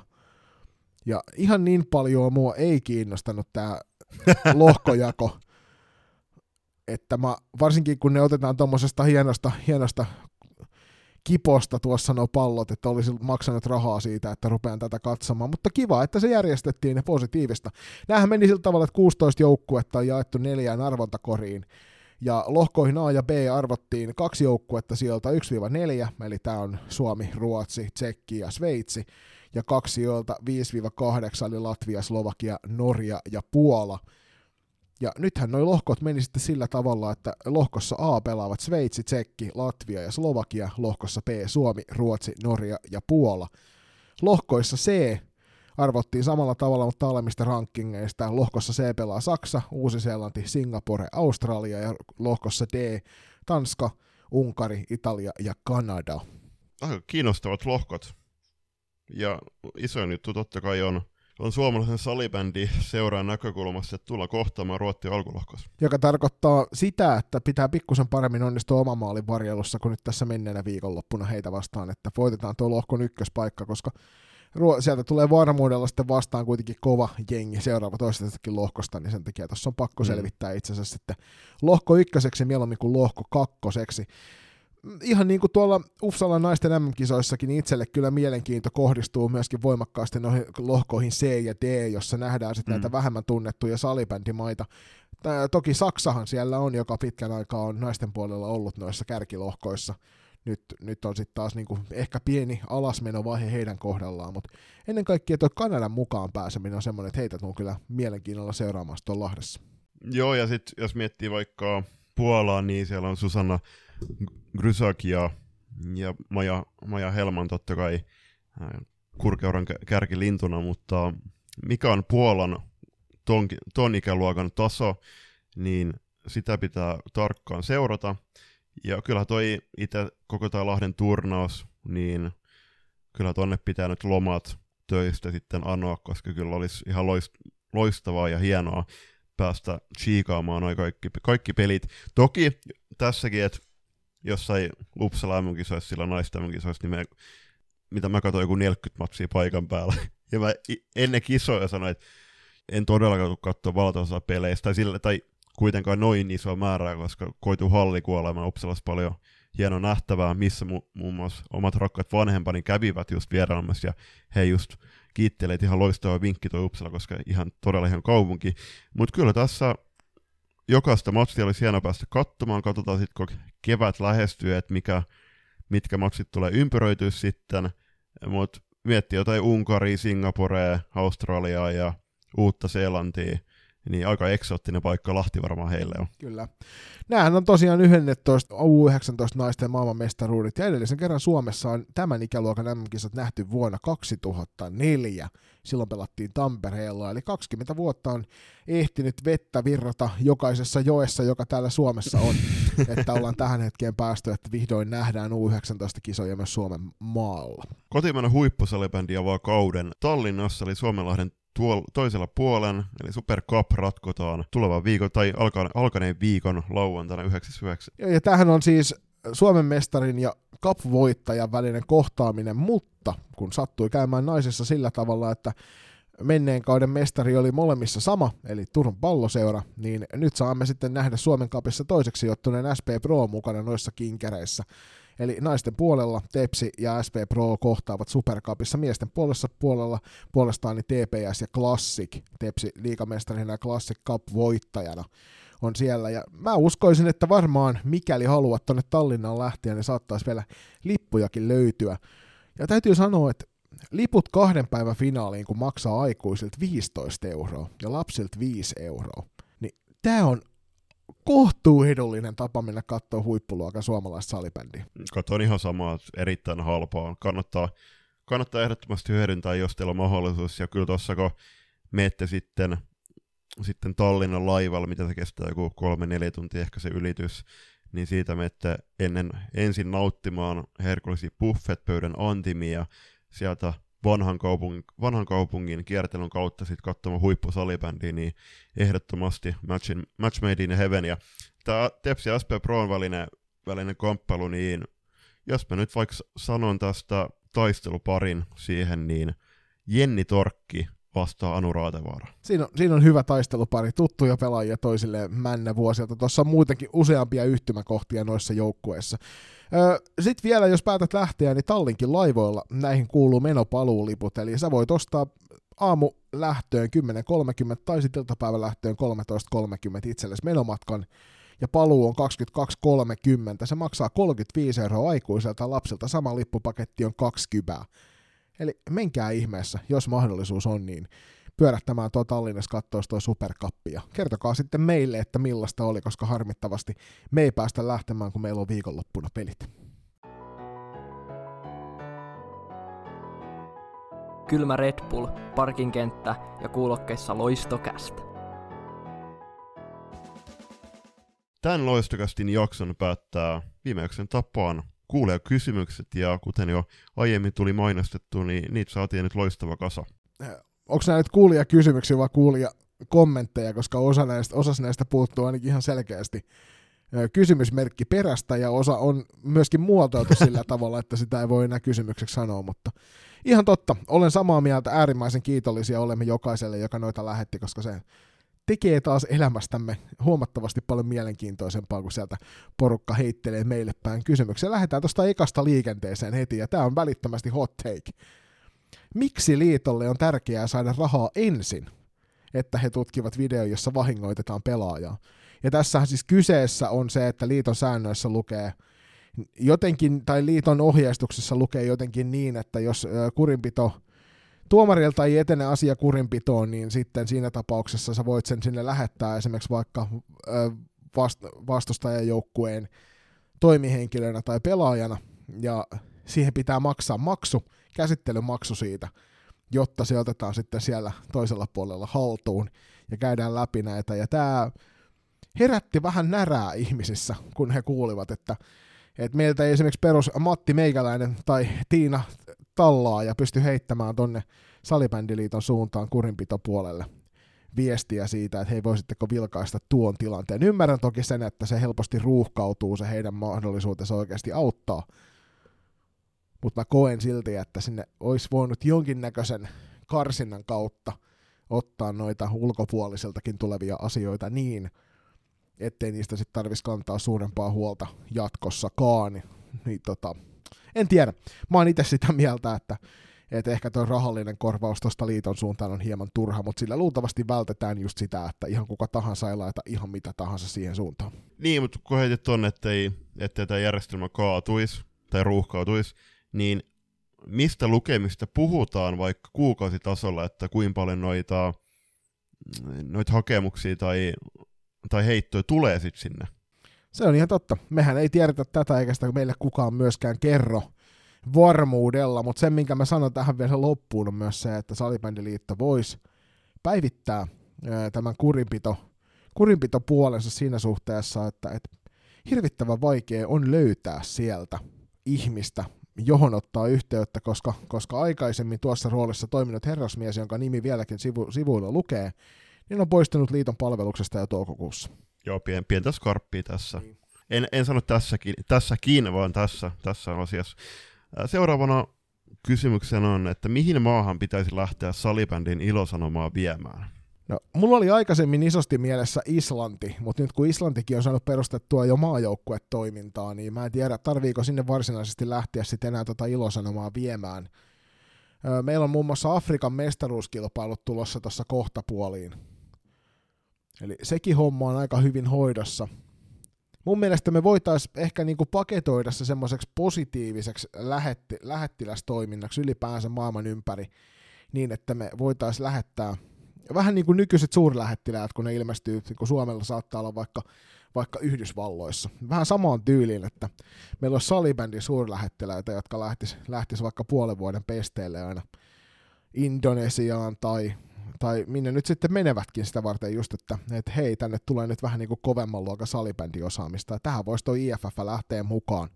Ja ihan niin paljon mua ei kiinnostanut tämä lohkojako, että mä, varsinkin kun ne otetaan tuommoisesta hienosta, hienosta kiposta tuossa nuo pallot, että olisi maksanut rahaa siitä, että rupean tätä katsomaan, mutta kiva, että se järjestettiin ja positiivista. Nämähän meni sillä tavalla, että 16 joukkuetta on jaettu neljään arvontakoriin, ja lohkoihin A ja B arvottiin kaksi joukkuetta sieltä 1-4, eli tämä on Suomi, Ruotsi, Tsekki ja Sveitsi, ja kaksi joilta 5-8 oli Latvia, Slovakia, Norja ja Puola. Ja nythän nuo lohkot meni sitten sillä tavalla, että lohkossa A pelaavat Sveitsi, Tsekki, Latvia ja Slovakia, lohkossa B Suomi, Ruotsi, Norja ja Puola. Lohkoissa C arvottiin samalla tavalla, mutta alemmista rankingeista. Lohkossa C pelaa Saksa, Uusi-Seelanti, Singapore, Australia ja lohkossa D Tanska, Unkari, Italia ja Kanada. Aika kiinnostavat lohkot. Ja isoin juttu totta kai on, on suomalaisen salibändi seuraan näkökulmasta, että tulla kohtaamaan Ruotti alkulohkossa. Joka tarkoittaa sitä, että pitää pikkusen paremmin onnistua oman maalin varjelussa kuin nyt tässä menneenä viikonloppuna heitä vastaan, että voitetaan tuo lohkon ykköspaikka, koska sieltä tulee varmuudella sitten vastaan kuitenkin kova jengi seuraava toisestakin lohkosta, niin sen takia tuossa on pakko mm. selvittää itse asiassa sitten lohko ykköseksi mieluummin kuin lohko kakkoseksi ihan niin kuin tuolla Ufsalan naisten MM-kisoissakin, niin itselle kyllä mielenkiinto kohdistuu myöskin voimakkaasti noihin lohkoihin C ja D, jossa nähdään sitten mm. näitä vähemmän tunnettuja salibändimaita. Tää, toki Saksahan siellä on, joka pitkän aikaa on naisten puolella ollut noissa kärkilohkoissa. Nyt, nyt on sitten taas niinku ehkä pieni alasmenovaihe heidän kohdallaan, mutta ennen kaikkea tuo Kanadan mukaan pääseminen on semmoinen, että heitä tuon kyllä mielenkiinnolla seuraamassa tuolla Lahdessa. Joo, ja sitten jos miettii vaikka Puolaa, niin siellä on Susanna Grysak ja, ja Maja, Maja Helman totta kai kurkeuran kärkilintuna, mutta mikä on Puolan ton, ton ikäluokan taso, niin sitä pitää tarkkaan seurata. Ja kyllä toi itse koko tämä Lahden turnaus, niin kyllä tonne pitää nyt lomat töistä sitten anoa, koska kyllä olisi ihan loistavaa ja hienoa päästä chiikaamaan noin kaikki, kaikki pelit. Toki tässäkin, että jossain Uppsala MM-kisoissa, sillä naisten MM-kisoissa, niin me, mitä mä katsoin joku 40 matsia paikan päällä. Ja mä ennen kisoja sanoin, että en todellakaan tule katsoa valtaosaa peleistä, tai, sillä, tai kuitenkaan noin iso määrää, koska koitu hallikuolema Uppsalassa paljon hieno nähtävää, missä mu- muun muassa omat rakkaat vanhempani kävivät just vierailemassa, ja he just kiittelee, ihan loistava vinkki tuo Uppsala, koska ihan todella ihan kaupunki. Mutta kyllä tässä jokaista matsia olisi hieno päästä katsomaan, katsotaan sitten kun kevät lähestyy, että mikä, mitkä matsit tulee ympäröityä sitten, mutta miettii jotain Unkaria, Singaporea, Australiaa ja Uutta-Seelantia, niin aika eksoottinen paikka Lahti varmaan heille on. Kyllä. Nämähän on tosiaan 11 U19 naisten maailmanmestaruudet, ja edellisen kerran Suomessa on tämän ikäluokan MM-kisat nähty vuonna 2004. Silloin pelattiin Tampereella, eli 20 vuotta on ehtinyt vettä virrata jokaisessa joessa, joka täällä Suomessa on, että ollaan tähän hetkeen päästy, että vihdoin nähdään U19-kisoja myös Suomen maalla. Kotimainen huippusalibändi avaa kauden. Tallinnassa eli Suomenlahden tuol, toisella puolen, eli Super Cup ratkotaan tulevan viikon, tai alka, alkaneen viikon lauantaina 9.9. Ja, ja tämähän on siis Suomen mestarin ja Cup-voittajan välinen kohtaaminen, mutta kun sattui käymään naisessa sillä tavalla, että menneen kauden mestari oli molemmissa sama, eli Turun palloseura, niin nyt saamme sitten nähdä Suomen kapissa toiseksi jottuneen SP Pro mukana noissa kinkereissä. Eli naisten puolella Tepsi ja SP Pro kohtaavat Supercupissa. Miesten puolessa puolella puolestaan niin TPS ja Classic, Tepsi liikamestarina ja Classic Cup voittajana on siellä. Ja mä uskoisin, että varmaan mikäli haluat tonne Tallinnaan lähteä, niin saattaisi vielä lippujakin löytyä. Ja täytyy sanoa, että liput kahden päivän finaaliin, kun maksaa aikuisilta 15 euroa ja lapsilta 5 euroa, niin tämä on kohtuuedullinen tapa mennä katsoa huippuluokan suomalaista salibändiä. Katon ihan samaa, erittäin halpaa. Kannattaa, kannattaa ehdottomasti hyödyntää, jos teillä on mahdollisuus. Ja kyllä tuossa kun menette sitten, sitten Tallinnan laivalla, mitä se kestää joku kolme, neljä tuntia ehkä se ylitys, niin siitä menette ennen, ensin nauttimaan herkullisia buffet-pöydän antimia, sieltä vanhan kaupungin, vanhan kaupungin kiertelyn kautta sitten katsomaan huippusalibändiä, niin ehdottomasti match, in, match made in heaven. Ja tämä Tepsi SP Proon välinen, välinen kamppailu, niin jos mä nyt vaikka sanon tästä taisteluparin siihen, niin Jenni Torkki vastaa Anu Raatevaara. Siinä on, siinä on hyvä taistelupari, tuttuja pelaajia toisille männä vuosilta. Tuossa on muutenkin useampia yhtymäkohtia noissa joukkueissa. Sitten vielä, jos päätät lähteä, niin Tallinkin laivoilla näihin kuuluu menopaluuliput, eli sä voit ostaa aamu lähtöön 10.30 tai sitten iltapäivän lähtöön 13.30 itsellesi menomatkan ja paluu on 22.30. Se maksaa 35 euroa aikuiselta lapsilta, sama lippupaketti on 20. Eli menkää ihmeessä, jos mahdollisuus on, niin pyörähtämään tuo Tallinnassa katsoa tuo superkappi. Ja kertokaa sitten meille, että millaista oli, koska harmittavasti me ei päästä lähtemään, kun meillä on viikonloppuna pelit. Kylmä Red Bull, parkinkenttä ja kuulokkeissa loistokästä. Tämän loistokästin jakson päättää viimeyksen tapaan kuulee kysymykset ja kuten jo aiemmin tuli mainostettu, niin niitä saatiin nyt loistava kasa onko nämä nyt kuulija kysymyksiä vai kuulija kommentteja, koska osa näistä, osassa näistä puuttuu ainakin ihan selkeästi kysymysmerkki perästä ja osa on myöskin muotoiltu sillä tavalla, että sitä ei voi enää kysymykseksi sanoa, mutta ihan totta, olen samaa mieltä, äärimmäisen kiitollisia olemme jokaiselle, joka noita lähetti, koska se tekee taas elämästämme huomattavasti paljon mielenkiintoisempaa, kun sieltä porukka heittelee meille päin kysymyksiä. Lähdetään tuosta ekasta liikenteeseen heti, ja tämä on välittömästi hot take miksi liitolle on tärkeää saada rahaa ensin, että he tutkivat video, jossa vahingoitetaan pelaajaa. Ja tässähän siis kyseessä on se, että liiton säännöissä lukee jotenkin, tai liiton ohjeistuksessa lukee jotenkin niin, että jos kurinpito tuomarilta ei etene asia kurinpitoon, niin sitten siinä tapauksessa sä voit sen sinne lähettää esimerkiksi vaikka vastustajajoukkueen toimihenkilönä tai pelaajana, ja siihen pitää maksaa maksu, käsittelymaksu siitä, jotta se otetaan sitten siellä toisella puolella haltuun ja käydään läpi näitä. Ja tämä herätti vähän närää ihmisissä, kun he kuulivat, että, että meiltä ei esimerkiksi perus Matti Meikäläinen tai Tiina Tallaa ja pysty heittämään tonne Salibändiliiton suuntaan kurinpitopuolelle viestiä siitä, että hei voisitteko vilkaista tuon tilanteen. Ymmärrän toki sen, että se helposti ruuhkautuu se heidän mahdollisuutensa oikeasti auttaa, mutta mä koen silti, että sinne olisi voinut jonkinnäköisen karsinnan kautta ottaa noita ulkopuoliseltakin tulevia asioita niin, ettei niistä sitten tarvitsisi kantaa suurempaa huolta jatkossakaan. Niin, tota, en tiedä. Mä oon itse sitä mieltä, että, että ehkä tuo rahallinen korvaus tuosta liiton suuntaan on hieman turha, mutta sillä luultavasti vältetään just sitä, että ihan kuka tahansa ei laita ihan mitä tahansa siihen suuntaan. Niin, mutta kun heitit tonne, ettei, ettei tämä järjestelmä kaatuisi tai ruuhkautuisi, niin mistä lukemista puhutaan vaikka kuukausitasolla, että kuinka paljon noita, noita hakemuksia tai, tai heittoja tulee sitten sinne? Se on ihan totta. Mehän ei tiedetä tätä, eikä sitä meille kukaan myöskään kerro varmuudella, mutta se, minkä mä sanon tähän vielä loppuun, on myös se, että Salibändiliitto voisi päivittää tämän kurinpito, kurinpito puolensa siinä suhteessa, että, että hirvittävän vaikea on löytää sieltä ihmistä, johon ottaa yhteyttä, koska, koska aikaisemmin tuossa roolissa toiminut herrasmies, jonka nimi vieläkin sivu, sivuilla lukee, niin on poistunut liiton palveluksesta jo toukokuussa. Joo, pien, pientä skarppia tässä. Niin. En, en sano tässäkin, tässäkin, vaan tässä, tässä asiassa. Seuraavana kysymyksenä on, että mihin maahan pitäisi lähteä salibändin ilosanomaa viemään? No, mulla oli aikaisemmin isosti mielessä Islanti, mutta nyt kun Islantikin on saanut perustettua jo maajoukkuetoimintaa, niin mä en tiedä, tarviiko sinne varsinaisesti lähteä sitten enää tota ilosanomaa viemään. Meillä on muun muassa Afrikan mestaruuskilpailut tulossa tuossa kohtapuoliin. Eli sekin homma on aika hyvin hoidossa. Mun mielestä me voitaisiin ehkä niinku paketoida se semmoiseksi positiiviseksi lähetti, lähettilästoiminnaksi ylipäänsä maailman ympäri, niin että me voitaisiin lähettää – vähän niin kuin nykyiset suurlähettiläät, kun ne ilmestyy, kuin Suomella saattaa olla vaikka, vaikka Yhdysvalloissa. Vähän samaan tyyliin, että meillä on salibändin suurlähettiläitä, jotka lähtis, lähtis vaikka puolen vuoden pesteelle aina Indonesiaan tai, tai minne nyt sitten menevätkin sitä varten just, että, että hei, tänne tulee nyt vähän niin kuin kovemman luokan salibändiosaamista, ja tähän voisi tuo IFF lähteä mukaan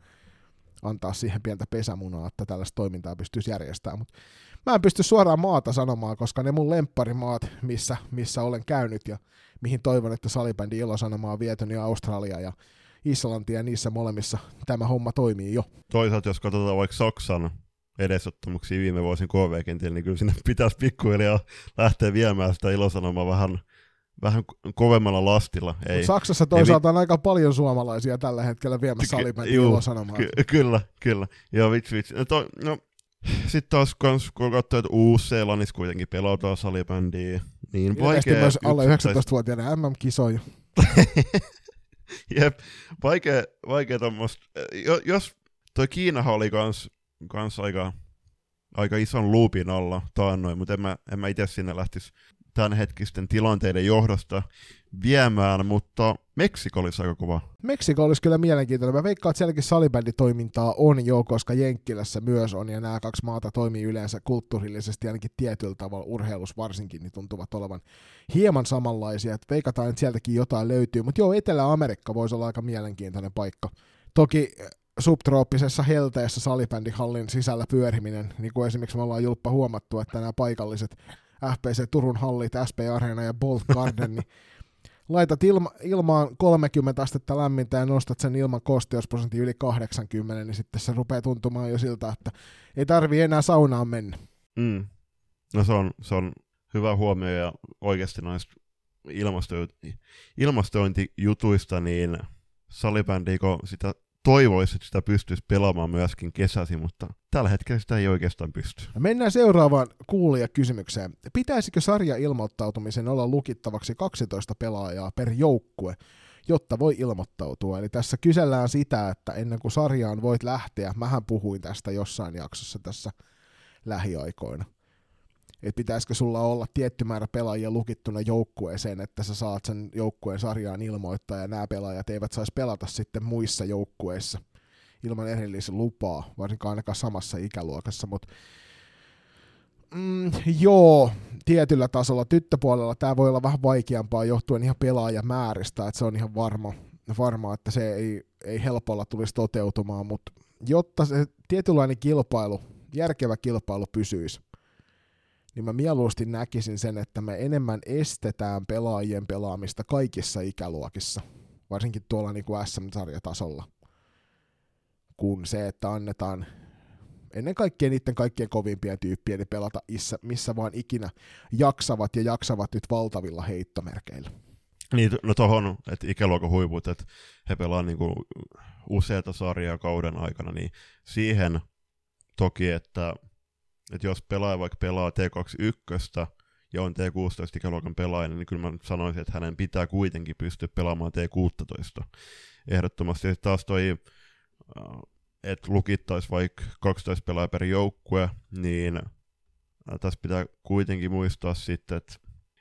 antaa siihen pientä pesämunaa, että tällaista toimintaa pystyisi järjestämään. Mutta mä en pysty suoraan maata sanomaan, koska ne mun lempparimaat, missä, missä olen käynyt ja mihin toivon, että salibändi ilosanomaa on viety, niin Australia ja Islantia ja niissä molemmissa tämä homma toimii jo. Toisaalta jos katsotaan vaikka Saksan edesottamuksia viime vuosin KV-kentillä, niin kyllä sinne pitäisi pikkuhiljaa lähteä viemään sitä ilosanomaa vähän vähän kovemmalla lastilla. Ei. Saksassa toisaalta on aika paljon suomalaisia tällä hetkellä viemässä salibändiä ilosanomaa. Ky- kyllä, kyllä. Joo, vitsi, vitsi. No, to, no, sitten taas kans, kun katsoo, että Uus-Seelannissa kuitenkin pelataan salibändiä, niin vaikea... myös alle 19-vuotiaiden MM-kisoja. Jep, vaikea, vaikea tommoista. Jos toi Kiinahan oli kans, kans aika, aika ison luupin alla taannoin, mutta en mä, en mä itse sinne lähtisi tämänhetkisten tilanteiden johdosta viemään, mutta Meksiko olisi aika kova. Meksiko olisi kyllä mielenkiintoinen. Mä veikkaan, että sielläkin salibänditoimintaa on jo, koska Jenkkilässä myös on, ja nämä kaksi maata toimii yleensä kulttuurillisesti ainakin tietyllä tavalla, urheilus varsinkin, niin tuntuvat olevan hieman samanlaisia. Että veikataan, että sieltäkin jotain löytyy, mutta joo, Etelä-Amerikka voisi olla aika mielenkiintoinen paikka. Toki eh, subtrooppisessa helteessä salibändihallin sisällä pyöriminen, niin kuin esimerkiksi me ollaan Julppa huomattu, että nämä paikalliset FPC Turun hallit, SP Arena ja Bolt Garden, niin laitat ilma, ilmaan 30 astetta lämmintä ja nostat sen ilman kosteusprosentti yli 80, niin sitten se rupeaa tuntumaan jo siltä, että ei tarvi enää saunaan mennä. Mm. No se on, se on hyvä huomio ja oikeasti noista ilmastointijutuista, niin salibändi, kun sitä toivoisi, että sitä pystyisi pelaamaan myöskin kesäsi, mutta tällä hetkellä sitä ei oikeastaan pysty. Mennään seuraavaan kuulijakysymykseen. Pitäisikö sarja ilmoittautumisen olla lukittavaksi 12 pelaajaa per joukkue, jotta voi ilmoittautua? Eli tässä kysellään sitä, että ennen kuin sarjaan voit lähteä, mähän puhuin tästä jossain jaksossa tässä lähiaikoina, että pitäisikö sulla olla tietty määrä pelaajia lukittuna joukkueeseen, että sä saat sen joukkueen sarjaan ilmoittaa ja nämä pelaajat eivät saisi pelata sitten muissa joukkueissa ilman erillislupaa, varsinkaan ainakaan samassa ikäluokassa, mutta mm, joo, tietyllä tasolla tyttöpuolella tämä voi olla vähän vaikeampaa johtuen ihan pelaajamääristä, että se on ihan varma, varma että se ei, ei helpolla tulisi toteutumaan, mutta jotta se tietynlainen kilpailu, järkevä kilpailu pysyisi, niin mä mieluusti näkisin sen, että me enemmän estetään pelaajien pelaamista kaikissa ikäluokissa, varsinkin tuolla niin kuin SM-sarjatasolla, kuin se, että annetaan ennen kaikkea niiden kaikkien kovimpien tyyppien niin pelata missä, missä vaan ikinä jaksavat ja jaksavat nyt valtavilla heittomerkeillä. Niin, no tohon, että ikäluokan huiput, että he pelaavat niinku useita sarjaa kauden aikana, niin siihen toki, että, että jos pelaaja vaikka pelaa T21 ja on T16 ikäluokan pelaaja, niin kyllä mä sanoisin, että hänen pitää kuitenkin pystyä pelaamaan T16. Ehdottomasti ja taas toi, äh, että lukittaisi vaikka 12 pelaajaa per joukkue, niin äh, tässä pitää kuitenkin muistaa sitten, että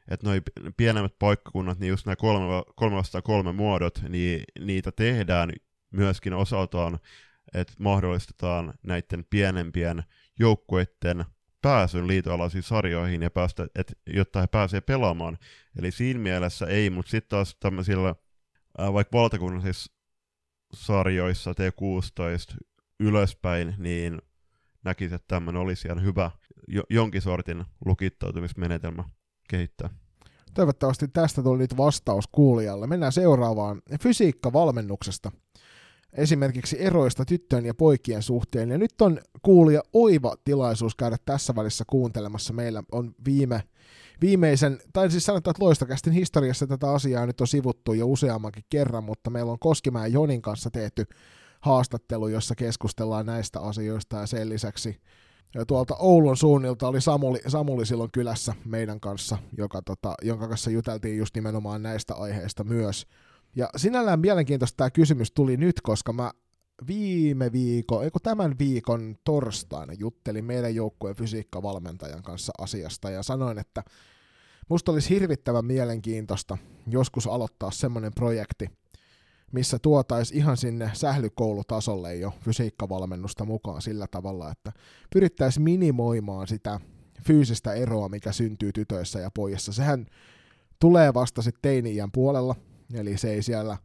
että noi pienemmät paikkakunnat, niin just nämä kolme, kolme vastaan kolme muodot, niin niitä tehdään myöskin osaltaan, että mahdollistetaan näiden pienempien joukkueiden pääsyn liitoalaisiin sarjoihin, ja päästä, et, jotta he pääsevät pelaamaan. Eli siinä mielessä ei, mutta sitten taas tämmöisillä ää, vaikka valtakunnallisissa sarjoissa T16 ylöspäin, niin näkisin, että tämmöinen olisi ihan hyvä jo, jonkin sortin lukittautumismenetelmä kehittää. Toivottavasti tästä tuli nyt vastaus kuulijalle. Mennään seuraavaan fysiikkavalmennuksesta. Esimerkiksi eroista tyttöjen ja poikien suhteen. Ja nyt on kuulija oiva tilaisuus käydä tässä välissä kuuntelemassa. Meillä on viime, viimeisen, tai siis sanotaan, että loistokästin historiassa tätä asiaa nyt on sivuttu jo useammankin kerran, mutta meillä on Koskimäen Jonin kanssa tehty haastattelu, jossa keskustellaan näistä asioista ja sen lisäksi ja tuolta Oulun suunnilta oli Samuli, Samuli silloin kylässä meidän kanssa, joka, tota, jonka kanssa juteltiin just nimenomaan näistä aiheista myös. Ja sinällään mielenkiintoista tämä kysymys tuli nyt, koska mä viime viikon, eikö tämän viikon torstaina juttelin meidän joukkueen fysiikkavalmentajan kanssa asiasta ja sanoin, että musta olisi hirvittävän mielenkiintoista joskus aloittaa semmoinen projekti, missä tuotaisiin ihan sinne sählykoulutasolle jo fysiikkavalmennusta mukaan sillä tavalla, että pyrittäisiin minimoimaan sitä fyysistä eroa, mikä syntyy tytöissä ja pojissa. Sehän tulee vasta sitten teini puolella, eli se ei siellä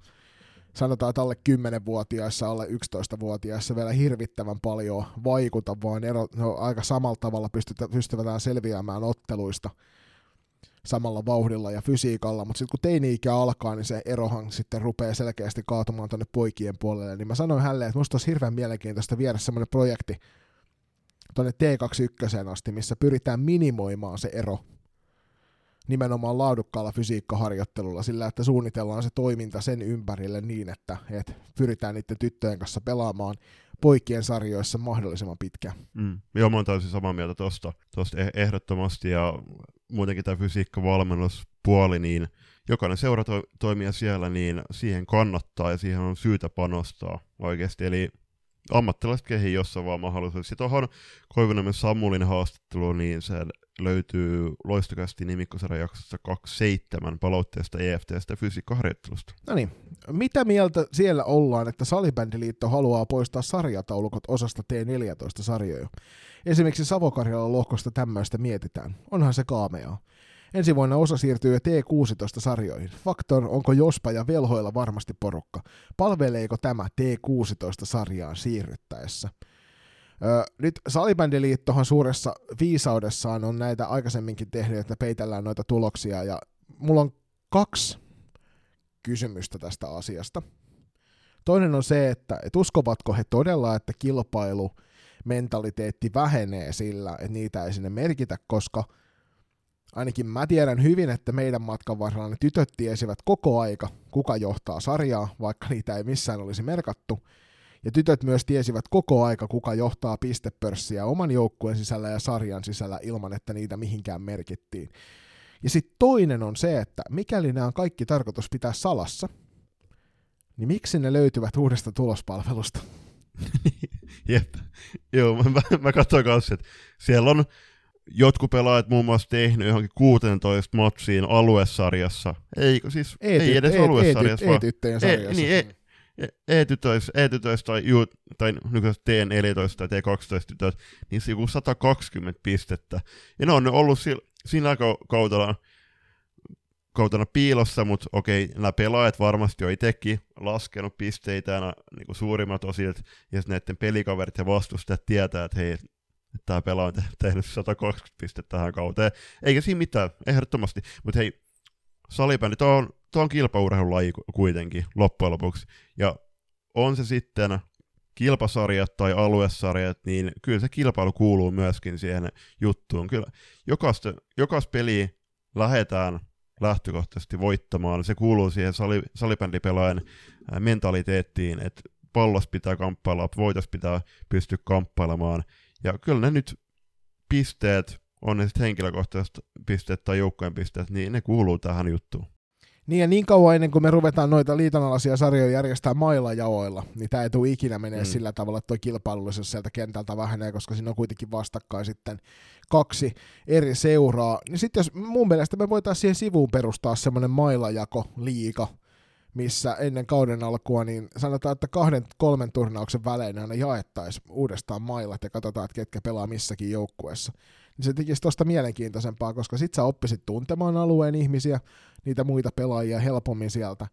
sanotaan, että alle 10-vuotiaissa, alle 11-vuotiaissa vielä hirvittävän paljon vaikuta, vaan ero, no, aika samalla tavalla pystytään selviämään otteluista – samalla vauhdilla ja fysiikalla, mutta sitten kun teini-ikä alkaa, niin se erohan sitten rupeaa selkeästi kaatumaan tuonne poikien puolelle, niin mä sanoin hänelle, että musta olisi hirveän mielenkiintoista viedä semmoinen projekti tuonne T21 asti, missä pyritään minimoimaan se ero nimenomaan laadukkaalla fysiikkaharjoittelulla, sillä että suunnitellaan se toiminta sen ympärille niin, että, että pyritään niiden tyttöjen kanssa pelaamaan poikien sarjoissa mahdollisimman pitkään. Mm. Joo, mä oon täysin samaa mieltä tosta, tosta eh- ehdottomasti, ja muutenkin tämä fysiikkavalmennuspuoli, niin jokainen seuratoimija siellä, niin siihen kannattaa ja siihen on syytä panostaa oikeasti. Eli ammattilaiset kehi jossain vaan mahdollisuus. Sitten tuohon Koivuniemen Sammulin haastatteluun, niin se löytyy loistokästi nimikkosarjan jaksossa 27 palautteesta EFTstä fysiikkaharjoittelusta. No niin, mitä mieltä siellä ollaan, että Salibändiliitto haluaa poistaa sarjataulukot osasta T14-sarjoja? Esimerkiksi Savokarjalan lohkosta tämmöistä mietitään. Onhan se kaameaa. Ensi vuonna osa siirtyy jo T16-sarjoihin. Faktor, onko Jospa ja Velhoilla varmasti porukka? Palveleeko tämä T16-sarjaan siirryttäessä? Öö, nyt Salibändiliittohan suuressa viisaudessaan on näitä aikaisemminkin tehnyt, että peitellään noita tuloksia, ja mulla on kaksi kysymystä tästä asiasta. Toinen on se, että, että uskovatko he todella, että kilpailu mentaliteetti vähenee sillä, että niitä ei sinne merkitä, koska ainakin mä tiedän hyvin, että meidän matkan varrella ne tytöt tiesivät koko aika, kuka johtaa sarjaa, vaikka niitä ei missään olisi merkattu. Ja tytöt myös tiesivät koko aika, kuka johtaa pistepörssiä oman joukkueen sisällä ja sarjan sisällä ilman, että niitä mihinkään merkittiin. Ja sitten toinen on se, että mikäli nämä on kaikki tarkoitus pitää salassa, niin miksi ne löytyvät uudesta tulospalvelusta? Jep. Joo, mä, mä katsoin kanssa, että siellä on jotkut pelaajat muun muassa tehnyt johonkin 16 matsiin aluesarjassa. Ei, siis ei, ei edes e- aluesarjassa. E- e- sarjassa. E, niin, e, E- E-tytöissä, E-tytöissä tai, ju, tai nykyiset T14 tai T12 tytöt, niin se joku 120 pistettä. Ja ne on ollut sillä, siinä kautena, kautena piilossa, mutta okei, nämä pelaajat varmasti jo itsekin laskenut pisteitä niin kuin suurimmat osilta, ja näiden pelikaverit ja vastustajat tietää, että hei, tämä pelaaja on tehnyt 120 pistettä tähän kauteen. Eikä siinä mitään, ehdottomasti. Mutta hei, salibändi, tuo on, tuo on kilpaurheilulaji kuitenkin loppujen lopuksi. Ja on se sitten kilpasarjat tai aluesarjat, niin kyllä se kilpailu kuuluu myöskin siihen juttuun. Kyllä jokaista, jokaista peliä lähdetään lähtökohtaisesti voittamaan. Se kuuluu siihen sali, salibändipelaajan mentaliteettiin, että pallos pitää kamppailla, voitos pitää pystyä kamppailemaan. Ja kyllä ne nyt pisteet, on ne sitten henkilökohtaiset pisteet tai joukkojen pisteet, niin ne kuuluu tähän juttuun. Niin ja niin kauan ennen kuin me ruvetaan noita liitonalaisia sarjoja järjestää mailla jaoilla, niin tämä ei tule ikinä menee mm. sillä tavalla, että tuo kilpailullisuus sieltä kentältä vähenee, koska siinä on kuitenkin vastakkain sitten kaksi eri seuraa. Niin sitten jos mun mielestä me voitaisiin siihen sivuun perustaa semmoinen mailajako liiga, missä ennen kauden alkua, niin sanotaan, että kahden, kolmen turnauksen välein aina jaettaisiin uudestaan mailat ja katsotaan, että ketkä pelaa missäkin joukkueessa. Niin se tekisi tuosta mielenkiintoisempaa, koska sit sä oppisit tuntemaan alueen ihmisiä, niitä muita pelaajia helpommin sieltä.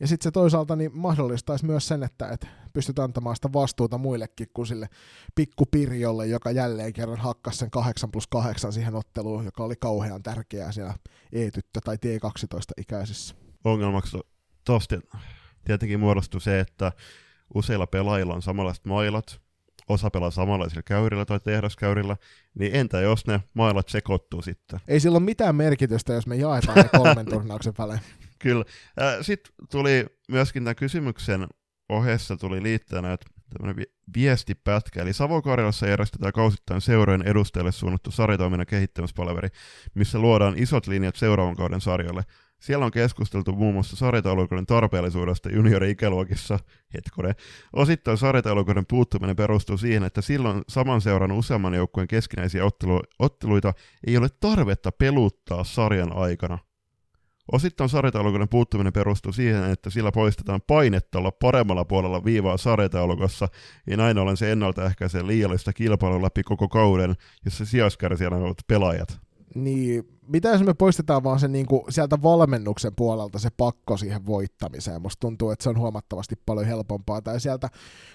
Ja sitten se toisaalta niin mahdollistaisi myös sen, että et pystyt antamaan sitä vastuuta muillekin kuin sille pikkupirjolle, joka jälleen kerran hakkasi sen 8 plus 8 siihen otteluun, joka oli kauhean tärkeää siellä E-tyttö- tai T12-ikäisissä. Ongelmaksi tosta tietenkin muodostui se, että useilla pelaajilla on samanlaiset mailat, osa pelaa samanlaisilla käyrillä tai tehdaskäyrillä, niin entä jos ne mailat sekoittuu sitten? Ei sillä ole mitään merkitystä, jos me jaetaan ne kolmen turnauksen välein. Kyllä. Sitten tuli myöskin tämän kysymyksen ohessa tuli liitteenä, että tämmöinen viestipätkä, eli Savo-Karjalassa järjestetään kausittain seurojen edustajille suunnattu sarjatoiminnan kehittämispalaveri, missä luodaan isot linjat seuraavan kauden sarjalle. Siellä on keskusteltu muun muassa sarjataulukoiden tarpeellisuudesta juniori-ikäluokissa. Hetkone. Osittain sarjataulukoiden puuttuminen perustuu siihen, että silloin saman seuran useamman joukkueen keskinäisiä ottelu- otteluita ei ole tarvetta peluttaa sarjan aikana. Osittain sarjataulukoiden puuttuminen perustuu siihen, että sillä poistetaan painetta olla paremmalla puolella viivaa sarjataulukossa, ja näin ollen se ennaltaehkäisee liiallista kilpailua läpi koko kauden, jossa sijaiskärsiä ovat pelaajat niin mitä jos me poistetaan vaan se niinku sieltä valmennuksen puolelta se pakko siihen voittamiseen? Musta tuntuu, että se on huomattavasti paljon helpompaa. Tai sieltä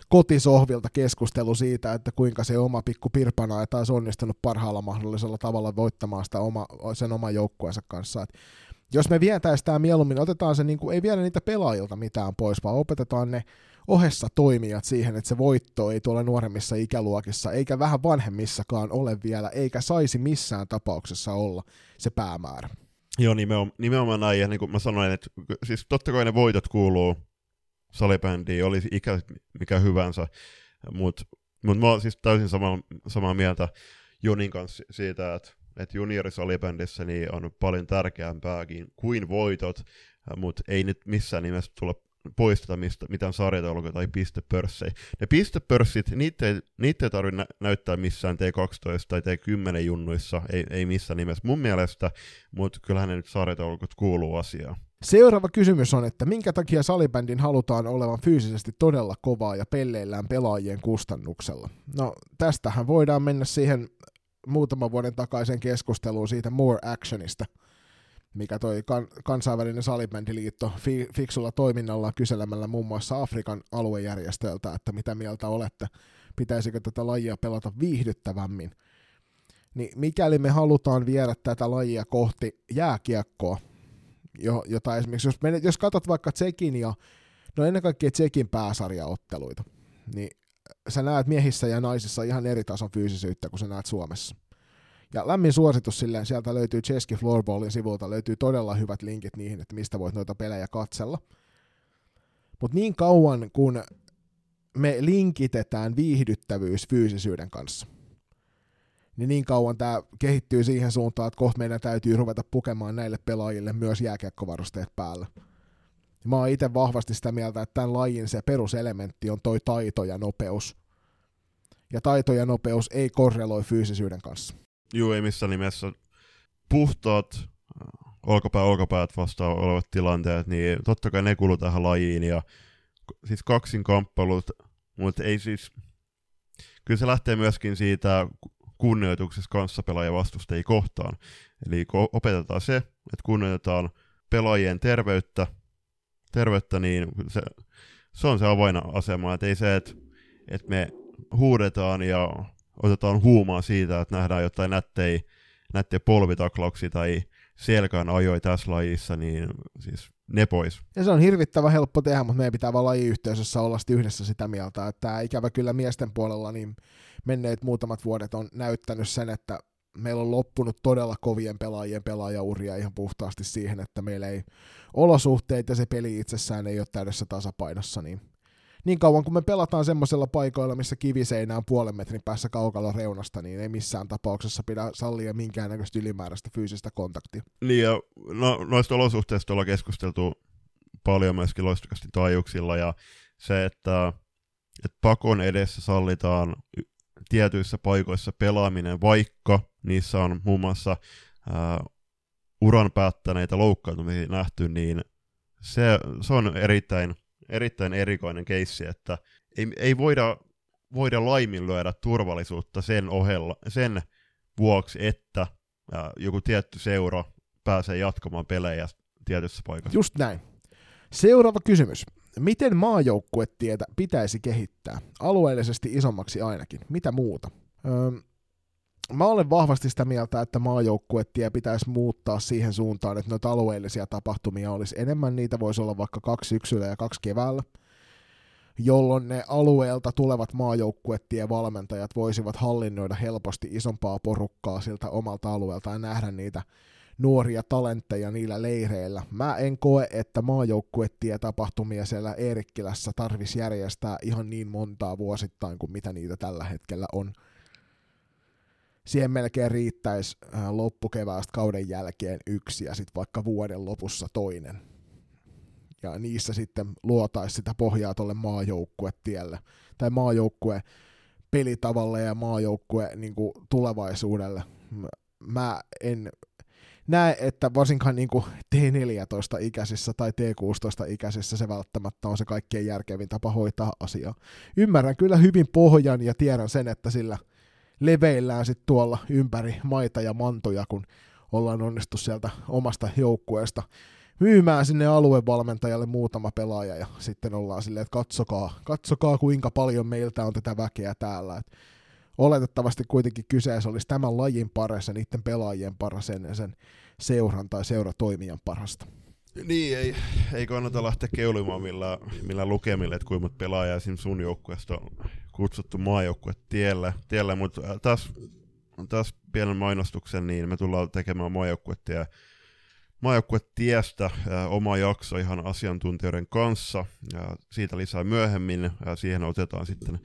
kotisohvilta keskustelu siitä, että kuinka se oma pikku pirpana ei taas onnistunut parhaalla mahdollisella tavalla voittamaan sitä oma, sen oman joukkueensa kanssa. Et jos me vietäisiin tämä mieluummin, otetaan se, niinku, ei viedä niitä pelaajilta mitään pois, vaan opetetaan ne ohessa toimijat siihen, että se voitto ei tuolla nuoremmissa ikäluokissa, eikä vähän vanhemmissakaan ole vielä, eikä saisi missään tapauksessa olla se päämäärä. Joo, nimenomaan, nimenomaan näin, ja niin kuin mä sanoin, että siis totta kai ne voitot kuuluu salibändiin, oli ikä mikä hyvänsä, mutta mut mä oon siis täysin sama, samaa mieltä Junin kanssa siitä, että että juniorisalibändissä niin on paljon tärkeämpääkin kuin voitot, mutta ei nyt missään nimessä tule poisteta mistä, mitään sarjataulukoja tai pistepörssejä. Ne pistepörssit, niitä ei, niitä ei tarvitse nä- näyttää missään T12 tai T10 junnuissa, ei, ei missään nimessä mun mielestä, mutta kyllähän ne nyt sarjataulukot kuuluu asiaan. Seuraava kysymys on, että minkä takia salibändin halutaan olevan fyysisesti todella kovaa ja pelleillään pelaajien kustannuksella? No tästähän voidaan mennä siihen muutaman vuoden takaisen keskusteluun siitä More Actionista – mikä toi kan, kansainvälinen salibändiliitto fi, fiksulla toiminnalla kyselemällä muun muassa Afrikan aluejärjestöltä, että mitä mieltä olette, pitäisikö tätä lajia pelata viihdyttävämmin. Niin mikäli me halutaan viedä tätä lajia kohti jääkiekkoa, jo, jota esimerkiksi, jos, menet, jos katsot vaikka Tsekin ja, no ennen kaikkea Tsekin pääsarjaotteluita, niin sä näet miehissä ja naisissa ihan eri tason fyysisyyttä kuin sä näet Suomessa. Ja lämmin suositus silleen, sieltä löytyy Cheski Floorballin sivulta, löytyy todella hyvät linkit niihin, että mistä voit noita pelejä katsella. Mutta niin kauan kun me linkitetään viihdyttävyys fyysisyyden kanssa, niin niin kauan tämä kehittyy siihen suuntaan, että kohta meidän täytyy ruveta pukemaan näille pelaajille myös jääkiekkovarusteet päällä. Mä oon itse vahvasti sitä mieltä, että tämän lajin se peruselementti on toi taito ja nopeus. Ja taito ja nopeus ei korreloi fyysisyyden kanssa. Juu, ei missään nimessä. Puhtaat äh, olkapää olkapäät vastaan olevat tilanteet, niin totta kai ne kuuluu tähän lajiin ja siis kaksinkamppailut, mutta ei siis, kyllä se lähtee myöskin siitä kunnioituksessa kanssapelaajia vastustajia kohtaan. Eli opetetaan se, että kunnioitetaan pelaajien terveyttä, terveyttä niin se, se on se avainasema, että ei se, että, että me huudetaan ja otetaan huumaa siitä, että nähdään jotain nättejä, nättejä polvitaklauksia tai selkään ajoi tässä lajissa, niin siis ne pois. Ja se on hirvittävän helppo tehdä, mutta meidän pitää vaan lajiyhteisössä olla yhdessä sitä mieltä, että tämä ikävä kyllä miesten puolella niin menneet muutamat vuodet on näyttänyt sen, että meillä on loppunut todella kovien pelaajien pelaajauria ihan puhtaasti siihen, että meillä ei olosuhteet ja se peli itsessään ei ole täydessä tasapainossa, niin niin kauan kun me pelataan semmoisella paikoilla, missä kiviseinä on puolen metrin päässä kaukalla reunasta, niin ei missään tapauksessa pidä sallia minkäännäköistä ylimääräistä fyysistä kontaktia. Niin ja no, noista olosuhteista ollaan keskusteltu paljon myöskin loistokasti taajuuksilla ja se, että, että pakon edessä sallitaan tietyissä paikoissa pelaaminen, vaikka niissä on muun muassa ää, uran päättäneitä loukkaantumisia nähty, niin se, se on erittäin erittäin erikoinen keissi, että ei, ei voida, voida laiminlyödä turvallisuutta sen ohella, sen vuoksi, että ää, joku tietty seura pääsee jatkamaan pelejä tietyssä paikassa. Just näin. Seuraava kysymys. Miten maajoukkuetietä pitäisi kehittää? Alueellisesti isommaksi ainakin. Mitä muuta? Öö, mä olen vahvasti sitä mieltä, että maajoukkuettie pitäisi muuttaa siihen suuntaan, että noita alueellisia tapahtumia olisi enemmän. Niitä voisi olla vaikka kaksi syksyllä ja kaksi keväällä, jolloin ne alueelta tulevat maajoukkuettien valmentajat voisivat hallinnoida helposti isompaa porukkaa siltä omalta alueelta ja nähdä niitä nuoria talentteja niillä leireillä. Mä en koe, että maajoukkuettie tapahtumia siellä Eerikkilässä tarvisi järjestää ihan niin montaa vuosittain kuin mitä niitä tällä hetkellä on siihen melkein riittäisi äh, loppukeväästä kauden jälkeen yksi ja sitten vaikka vuoden lopussa toinen. Ja niissä sitten luotaisi sitä pohjaa tuolle maajoukkuetielle tai maajoukkue pelitavalle ja maajoukkue niin tulevaisuudelle. Mä en näe, että varsinkaan niin T14-ikäisissä tai T16-ikäisissä se välttämättä on se kaikkein järkevin tapa hoitaa asiaa. Ymmärrän kyllä hyvin pohjan ja tiedän sen, että sillä – leveillään sitten tuolla ympäri maita ja mantoja, kun ollaan onnistu sieltä omasta joukkueesta myymään sinne aluevalmentajalle muutama pelaaja ja sitten ollaan silleen, että katsokaa, katsokaa kuinka paljon meiltä on tätä väkeä täällä. Et oletettavasti kuitenkin kyseessä olisi tämän lajin paras ja niiden pelaajien paras ennen sen seuran tai seuratoimijan parasta. Niin, ei, ei kannata lähteä keulimaan millä, millä lukemille, että kuinka pelaajaa sun joukkueesta on kutsuttu maajoukkue tielle, tielle mutta äh, taas, taas pienen mainostuksen, niin me tullaan tekemään maajoukkuetie maajoukkuetiestä äh, oma jakso ihan asiantuntijoiden kanssa. Ja siitä lisää myöhemmin. Ja siihen otetaan sitten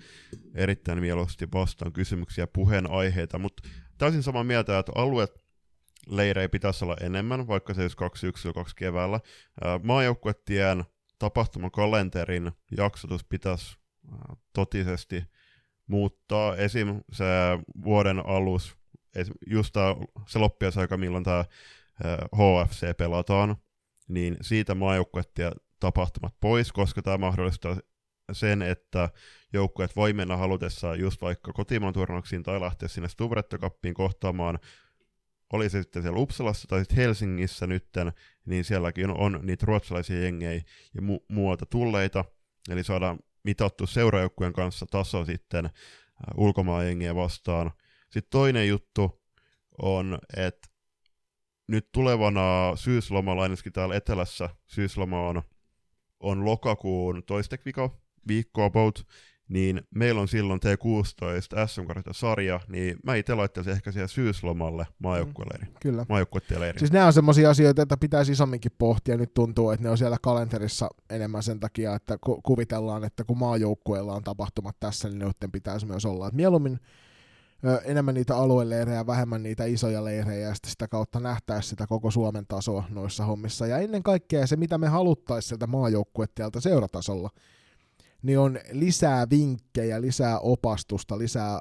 erittäin mieluusti vastaan kysymyksiä ja puheenaiheita. Mutta täysin samaa mieltä, että alueet leirejä pitäisi olla enemmän, vaikka se olisi kaksi syksyllä, kaksi keväällä. Äh, maajoukkuetien tapahtumakalenterin jaksotus pitäisi totisesti muuttaa. Esim. se vuoden alus, just se loppiasaika, milloin tämä HFC pelataan, niin siitä maajoukkuettia tapahtumat pois, koska tämä mahdollistaa sen, että joukkueet voi mennä halutessaan just vaikka kotimaan turnauksiin tai lähteä sinne Stuvrettokappiin kohtaamaan, oli se sitten siellä Uppsalassa tai sitten Helsingissä nytten, niin sielläkin on, on niitä ruotsalaisia jengejä ja mu- muualta tulleita, eli saadaan mitattu seurajoukkueen kanssa taso sitten äh, ulkomaanjengiä vastaan. Sitten toinen juttu on, että nyt tulevana syyslomalla, ainakin täällä etelässä syysloma on, on lokakuun toista viikkoa about, niin meillä on silloin T16 sm sarja, niin mä itse laittaisin ehkä siihen syyslomalle maajoukkueleiri. Mm, kyllä. Maajoukkueleiri. Siis nämä on semmoisia asioita, että pitäisi isomminkin pohtia. Nyt tuntuu, että ne on siellä kalenterissa enemmän sen takia, että ku- kuvitellaan, että kun maajoukkueella on tapahtumat tässä, niin ne pitäisi myös olla. Et mieluummin ö, enemmän niitä alueleirejä, vähemmän niitä isoja leirejä, ja sitten sitä kautta nähtäisi sitä koko Suomen tasoa noissa hommissa. Ja ennen kaikkea se, mitä me haluttaisiin sieltä maajoukkuettieltä seuratasolla, niin on lisää vinkkejä, lisää opastusta, lisää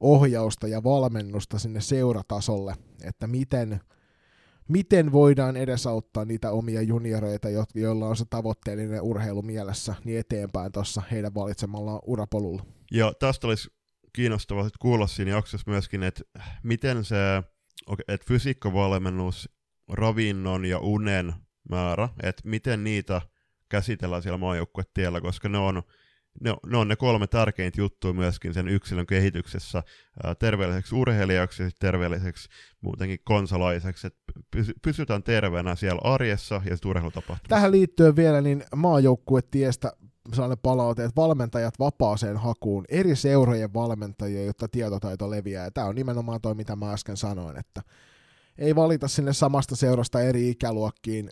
ohjausta ja valmennusta sinne seuratasolle, että miten, miten voidaan edesauttaa niitä omia junioreita, joilla on se tavoitteellinen urheilu mielessä, niin eteenpäin tuossa heidän valitsemallaan urapolulla. Ja tästä olisi kiinnostavaa kuulla siinä jaksossa myöskin, että miten se, että fysiikkavalmennus, ravinnon ja unen määrä, että miten niitä käsitellään siellä maajoukkuetiellä, koska ne on, ne, ne on ne kolme tärkeintä juttua myöskin sen yksilön kehityksessä. Ää, terveelliseksi urheilijaksi ja terveelliseksi muutenkin konsalaiseksi, että pysytään terveenä siellä arjessa ja sitten urheilutapahtumassa. Tähän liittyen vielä, niin maajoukkuetiestä sellainen palaute, että valmentajat vapaaseen hakuun, eri seurojen valmentajia, jotta tietotaito leviää. Ja tämä on nimenomaan toi, mitä mä äsken sanoin, että ei valita sinne samasta seurasta eri ikäluokkiin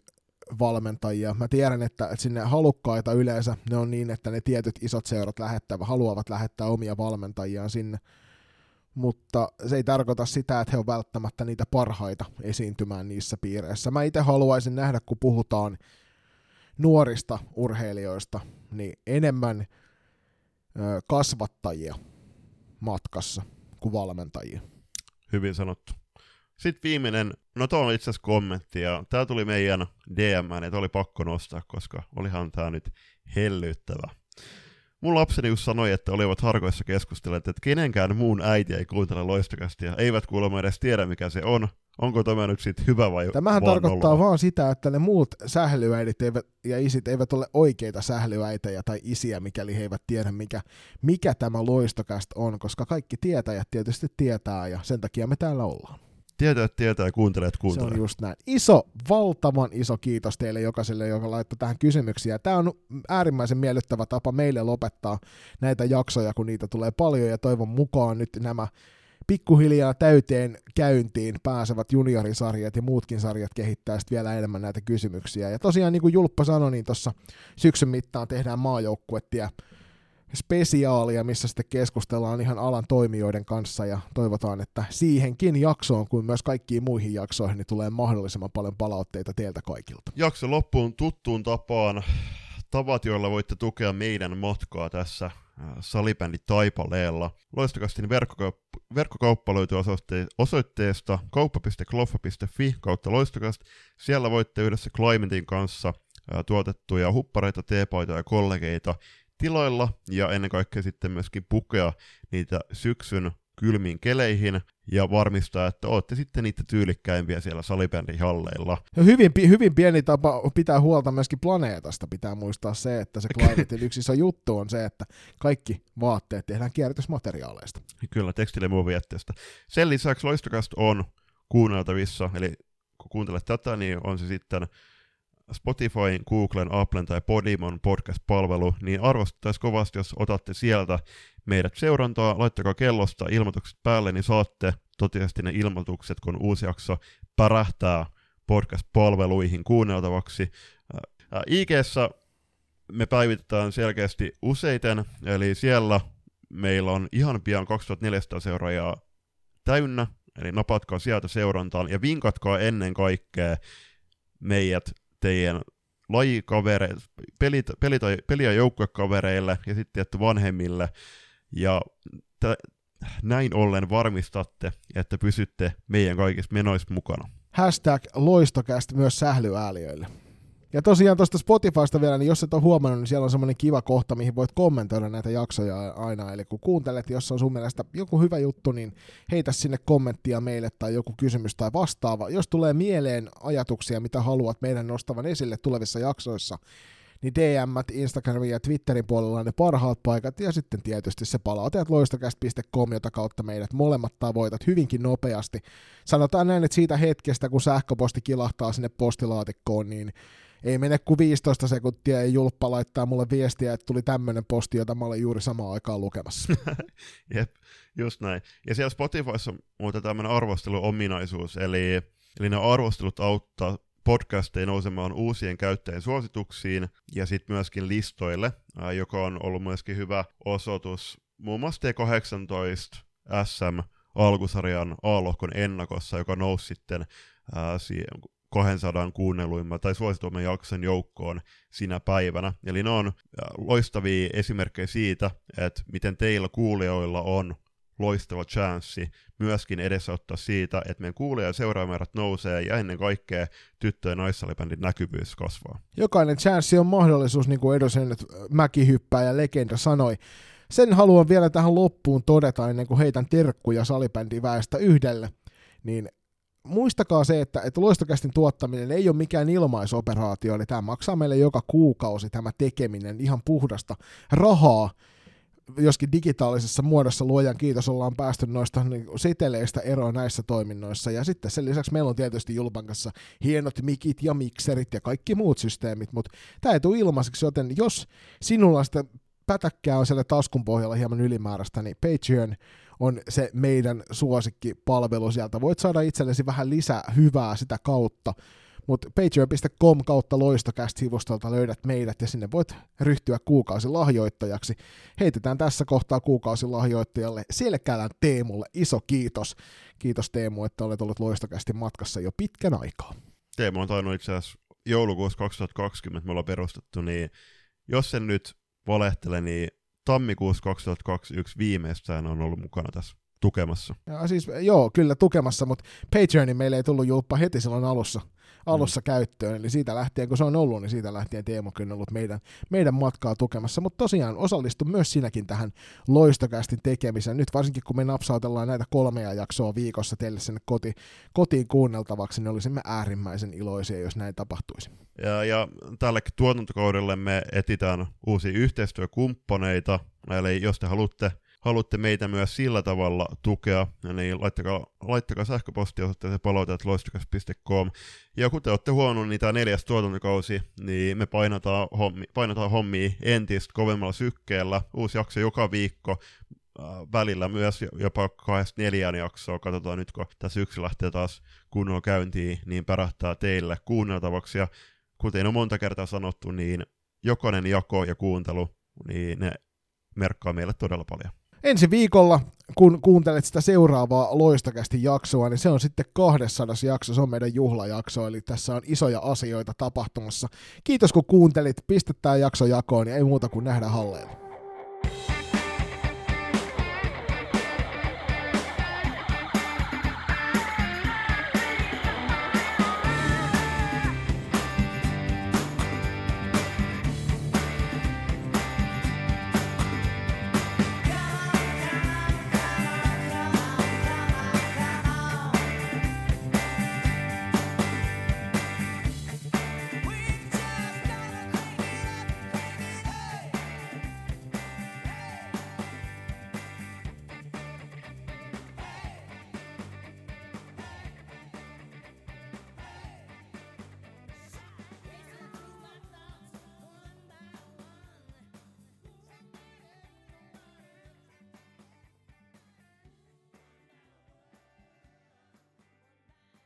valmentajia. Mä tiedän, että, sinne halukkaita yleensä ne on niin, että ne tietyt isot seurat lähettävät, haluavat lähettää omia valmentajiaan sinne, mutta se ei tarkoita sitä, että he ovat välttämättä niitä parhaita esiintymään niissä piireissä. Mä itse haluaisin nähdä, kun puhutaan nuorista urheilijoista, niin enemmän kasvattajia matkassa kuin valmentajia. Hyvin sanottu. Sitten viimeinen, no tuo on itse asiassa kommentti, ja tämä tuli meidän DM, että oli pakko nostaa, koska olihan tämä nyt hellyttävä. Mun lapseni just sanoi, että olivat harkoissa keskustelleet, että kenenkään muun äiti ei kuuntele loistokastia, eivät kuulemma edes tiedä mikä se on. Onko tämä nyt sitten hyvä vai Tämähän vaan tarkoittaa nolla? vaan sitä, että ne muut sählyäidit eivät, ja isit eivät ole oikeita sählyäitejä tai isiä, mikäli he eivät tiedä, mikä, mikä tämä loistokästä on, koska kaikki tietäjät tietysti tietää, ja sen takia me täällä ollaan. Tietää, että tietää ja kuuntelee, että Se kuuntelee. on just näin. Iso, valtavan iso kiitos teille jokaiselle, joka laittoi tähän kysymyksiä. Tämä on äärimmäisen miellyttävä tapa meille lopettaa näitä jaksoja, kun niitä tulee paljon, ja toivon mukaan nyt nämä pikkuhiljaa täyteen käyntiin pääsevät juniorisarjat ja muutkin sarjat kehittää sitten vielä enemmän näitä kysymyksiä. Ja tosiaan niin kuin Julppa sanoi, niin tuossa syksyn mittaan tehdään maajoukkuettia spesiaalia, missä sitten keskustellaan ihan alan toimijoiden kanssa ja toivotaan, että siihenkin jaksoon kuin myös kaikkiin muihin jaksoihin niin tulee mahdollisimman paljon palautteita teiltä kaikilta. Jakso loppuun tuttuun tapaan tavat, joilla voitte tukea meidän matkaa tässä äh, salibändi Taipaleella. Loistokastin verkkokaup- verkkokauppa löytyy osoitte- osoitteesta kauppa.kloffa.fi kautta loistokast. Siellä voitte yhdessä Climatein kanssa äh, tuotettuja huppareita, teepaitoja ja kollegeita tiloilla ja ennen kaikkea sitten myöskin pukea niitä syksyn kylmiin keleihin ja varmistaa, että olette sitten niitä tyylikkäimpiä siellä salibändihalleilla. Ja hyvin, hyvin pieni tapa pitää huolta myöskin planeetasta. Pitää muistaa se, että se Climatein yksi iso juttu on se, että kaikki vaatteet tehdään kierrätysmateriaaleista. Kyllä, tekstiilimuovijätteestä. Sen lisäksi Loistokast on kuunneltavissa, eli kun kuuntelet tätä, niin on se sitten Spotifyn, Googlen, Applen tai Podimon podcast-palvelu, niin arvostettaisiin kovasti, jos otatte sieltä meidät seurantaa, laittakaa kellosta ilmoitukset päälle, niin saatte totisesti ne ilmoitukset, kun uusi jakso pärähtää podcast-palveluihin kuunneltavaksi. IGssä me päivitetään selkeästi useiten, eli siellä meillä on ihan pian 2400 seuraajaa täynnä, eli napatkaa sieltä seurantaan ja vinkatkaa ennen kaikkea meidät teidän lajikavereille, peli, ja joukkuekavereille ja sitten tietty vanhemmille. Ja t- näin ollen varmistatte, että pysytte meidän kaikissa menoissa mukana. Hashtag loistokäst myös sählyääliöille. Ja tosiaan tuosta Spotifysta vielä, niin jos et ole huomannut, niin siellä on semmoinen kiva kohta, mihin voit kommentoida näitä jaksoja aina. Eli kun kuuntelet, jos on sun mielestä joku hyvä juttu, niin heitä sinne kommenttia meille tai joku kysymys tai vastaava. Jos tulee mieleen ajatuksia, mitä haluat meidän nostavan esille tulevissa jaksoissa, niin DM, Instagramin ja Twitterin puolella on ne parhaat paikat, ja sitten tietysti se palauteet loistokäst.com, jota kautta meidät molemmat tavoitat hyvinkin nopeasti. Sanotaan näin, että siitä hetkestä, kun sähköposti kilahtaa sinne postilaatikkoon, niin ei mene kuin 15 sekuntia ja Julppa laittaa mulle viestiä, että tuli tämmöinen posti, jota mä olen juuri samaan aikaan lukemassa. Jep, just näin. Ja siellä Spotifyssa on muuten tämmöinen arvosteluominaisuus, eli, eli ne arvostelut auttaa podcasteja nousemaan uusien käyttäjien suosituksiin ja sitten myöskin listoille, joka on ollut myöskin hyvä osoitus muun muassa T18 SM alkusarjan A-lohkon ennakossa, joka nousi sitten ää, siihen 200 kuunneluimman tai suosituimman jakson joukkoon sinä päivänä. Eli ne on ää, loistavia esimerkkejä siitä, että miten teillä kuulijoilla on loistava chanssi myöskin edesauttaa siitä, että meidän kuulija- ja seuraajamäärät nousee ja ennen kaikkea tyttö- ja naissalibändin näkyvyys kasvaa. Jokainen chanssi on mahdollisuus, niin kuin Edosen mäkihyppää ja legenda sanoi. Sen haluan vielä tähän loppuun todeta ennen kuin heitän terkkuja salibändiväestä yhdelle. Niin muistakaa se, että, että loistokästin tuottaminen ei ole mikään ilmaisoperaatio, eli tämä maksaa meille joka kuukausi tämä tekeminen ihan puhdasta rahaa, joskin digitaalisessa muodossa luojan kiitos ollaan päästy noista niin seteleistä eroon näissä toiminnoissa. Ja sitten sen lisäksi meillä on tietysti Julpan kanssa hienot mikit ja mikserit ja kaikki muut systeemit, mutta tämä ei tule ilmaiseksi, joten jos sinulla sitä pätäkkää on siellä taskun pohjalla hieman ylimääräistä, niin Patreon on se meidän suosikkipalvelu sieltä. Voit saada itsellesi vähän lisää hyvää sitä kautta, mutta patreon.com kautta loistokäst-sivustolta löydät meidät ja sinne voit ryhtyä kuukausilahjoittajaksi. Heitetään tässä kohtaa kuukausilahjoittajalle Selkälän Teemulle iso kiitos. Kiitos Teemu, että olet ollut loistokästin matkassa jo pitkän aikaa. Teemu on tainnut itse asiassa joulukuussa 2020 me ollaan perustettu, niin jos sen nyt valehtele, niin tammikuussa 2021 viimeistään on ollut mukana tässä tukemassa. Ja siis, joo, kyllä tukemassa, mutta Patreonin meille ei tullut julppa heti silloin alussa alussa mm. käyttöön. Eli siitä lähtien, kun se on ollut, niin siitä lähtien Teemo on ollut meidän, meidän matkaa tukemassa. Mutta tosiaan osallistu myös sinäkin tähän loistokästin tekemiseen. Nyt varsinkin, kun me napsautellaan näitä kolmea jaksoa viikossa teille sinne koti, kotiin kuunneltavaksi, niin olisimme äärimmäisen iloisia, jos näin tapahtuisi. Ja, ja tällekin tuotantokaudelle me etitään uusia yhteistyökumppaneita, eli jos te haluatte haluatte meitä myös sillä tavalla tukea, niin laittakaa, laittakaa sähköpostiosoitteeseen palautet loistokas.com. Ja kun te olette huomannut, niin tämä neljäs tuotantokausi, niin me painataan, hommi, painataan hommia entistä kovemmalla sykkeellä. Uusi jakso joka viikko, äh, välillä myös jopa kahdesta neljään jaksoa. Katsotaan nyt, kun tässä syksy lähtee taas kunnolla käyntiin, niin pärähtää teille kuunneltavaksi. Ja kuten on monta kertaa sanottu, niin jokainen jako ja kuuntelu, niin ne merkkaa meille todella paljon ensi viikolla, kun kuuntelet sitä seuraavaa loistakästi jaksoa, niin se on sitten 200 jakso, se on meidän juhlajakso, eli tässä on isoja asioita tapahtumassa. Kiitos kun kuuntelit, pistä tämä jakso jakoon ja ei muuta kuin nähdä halleilla.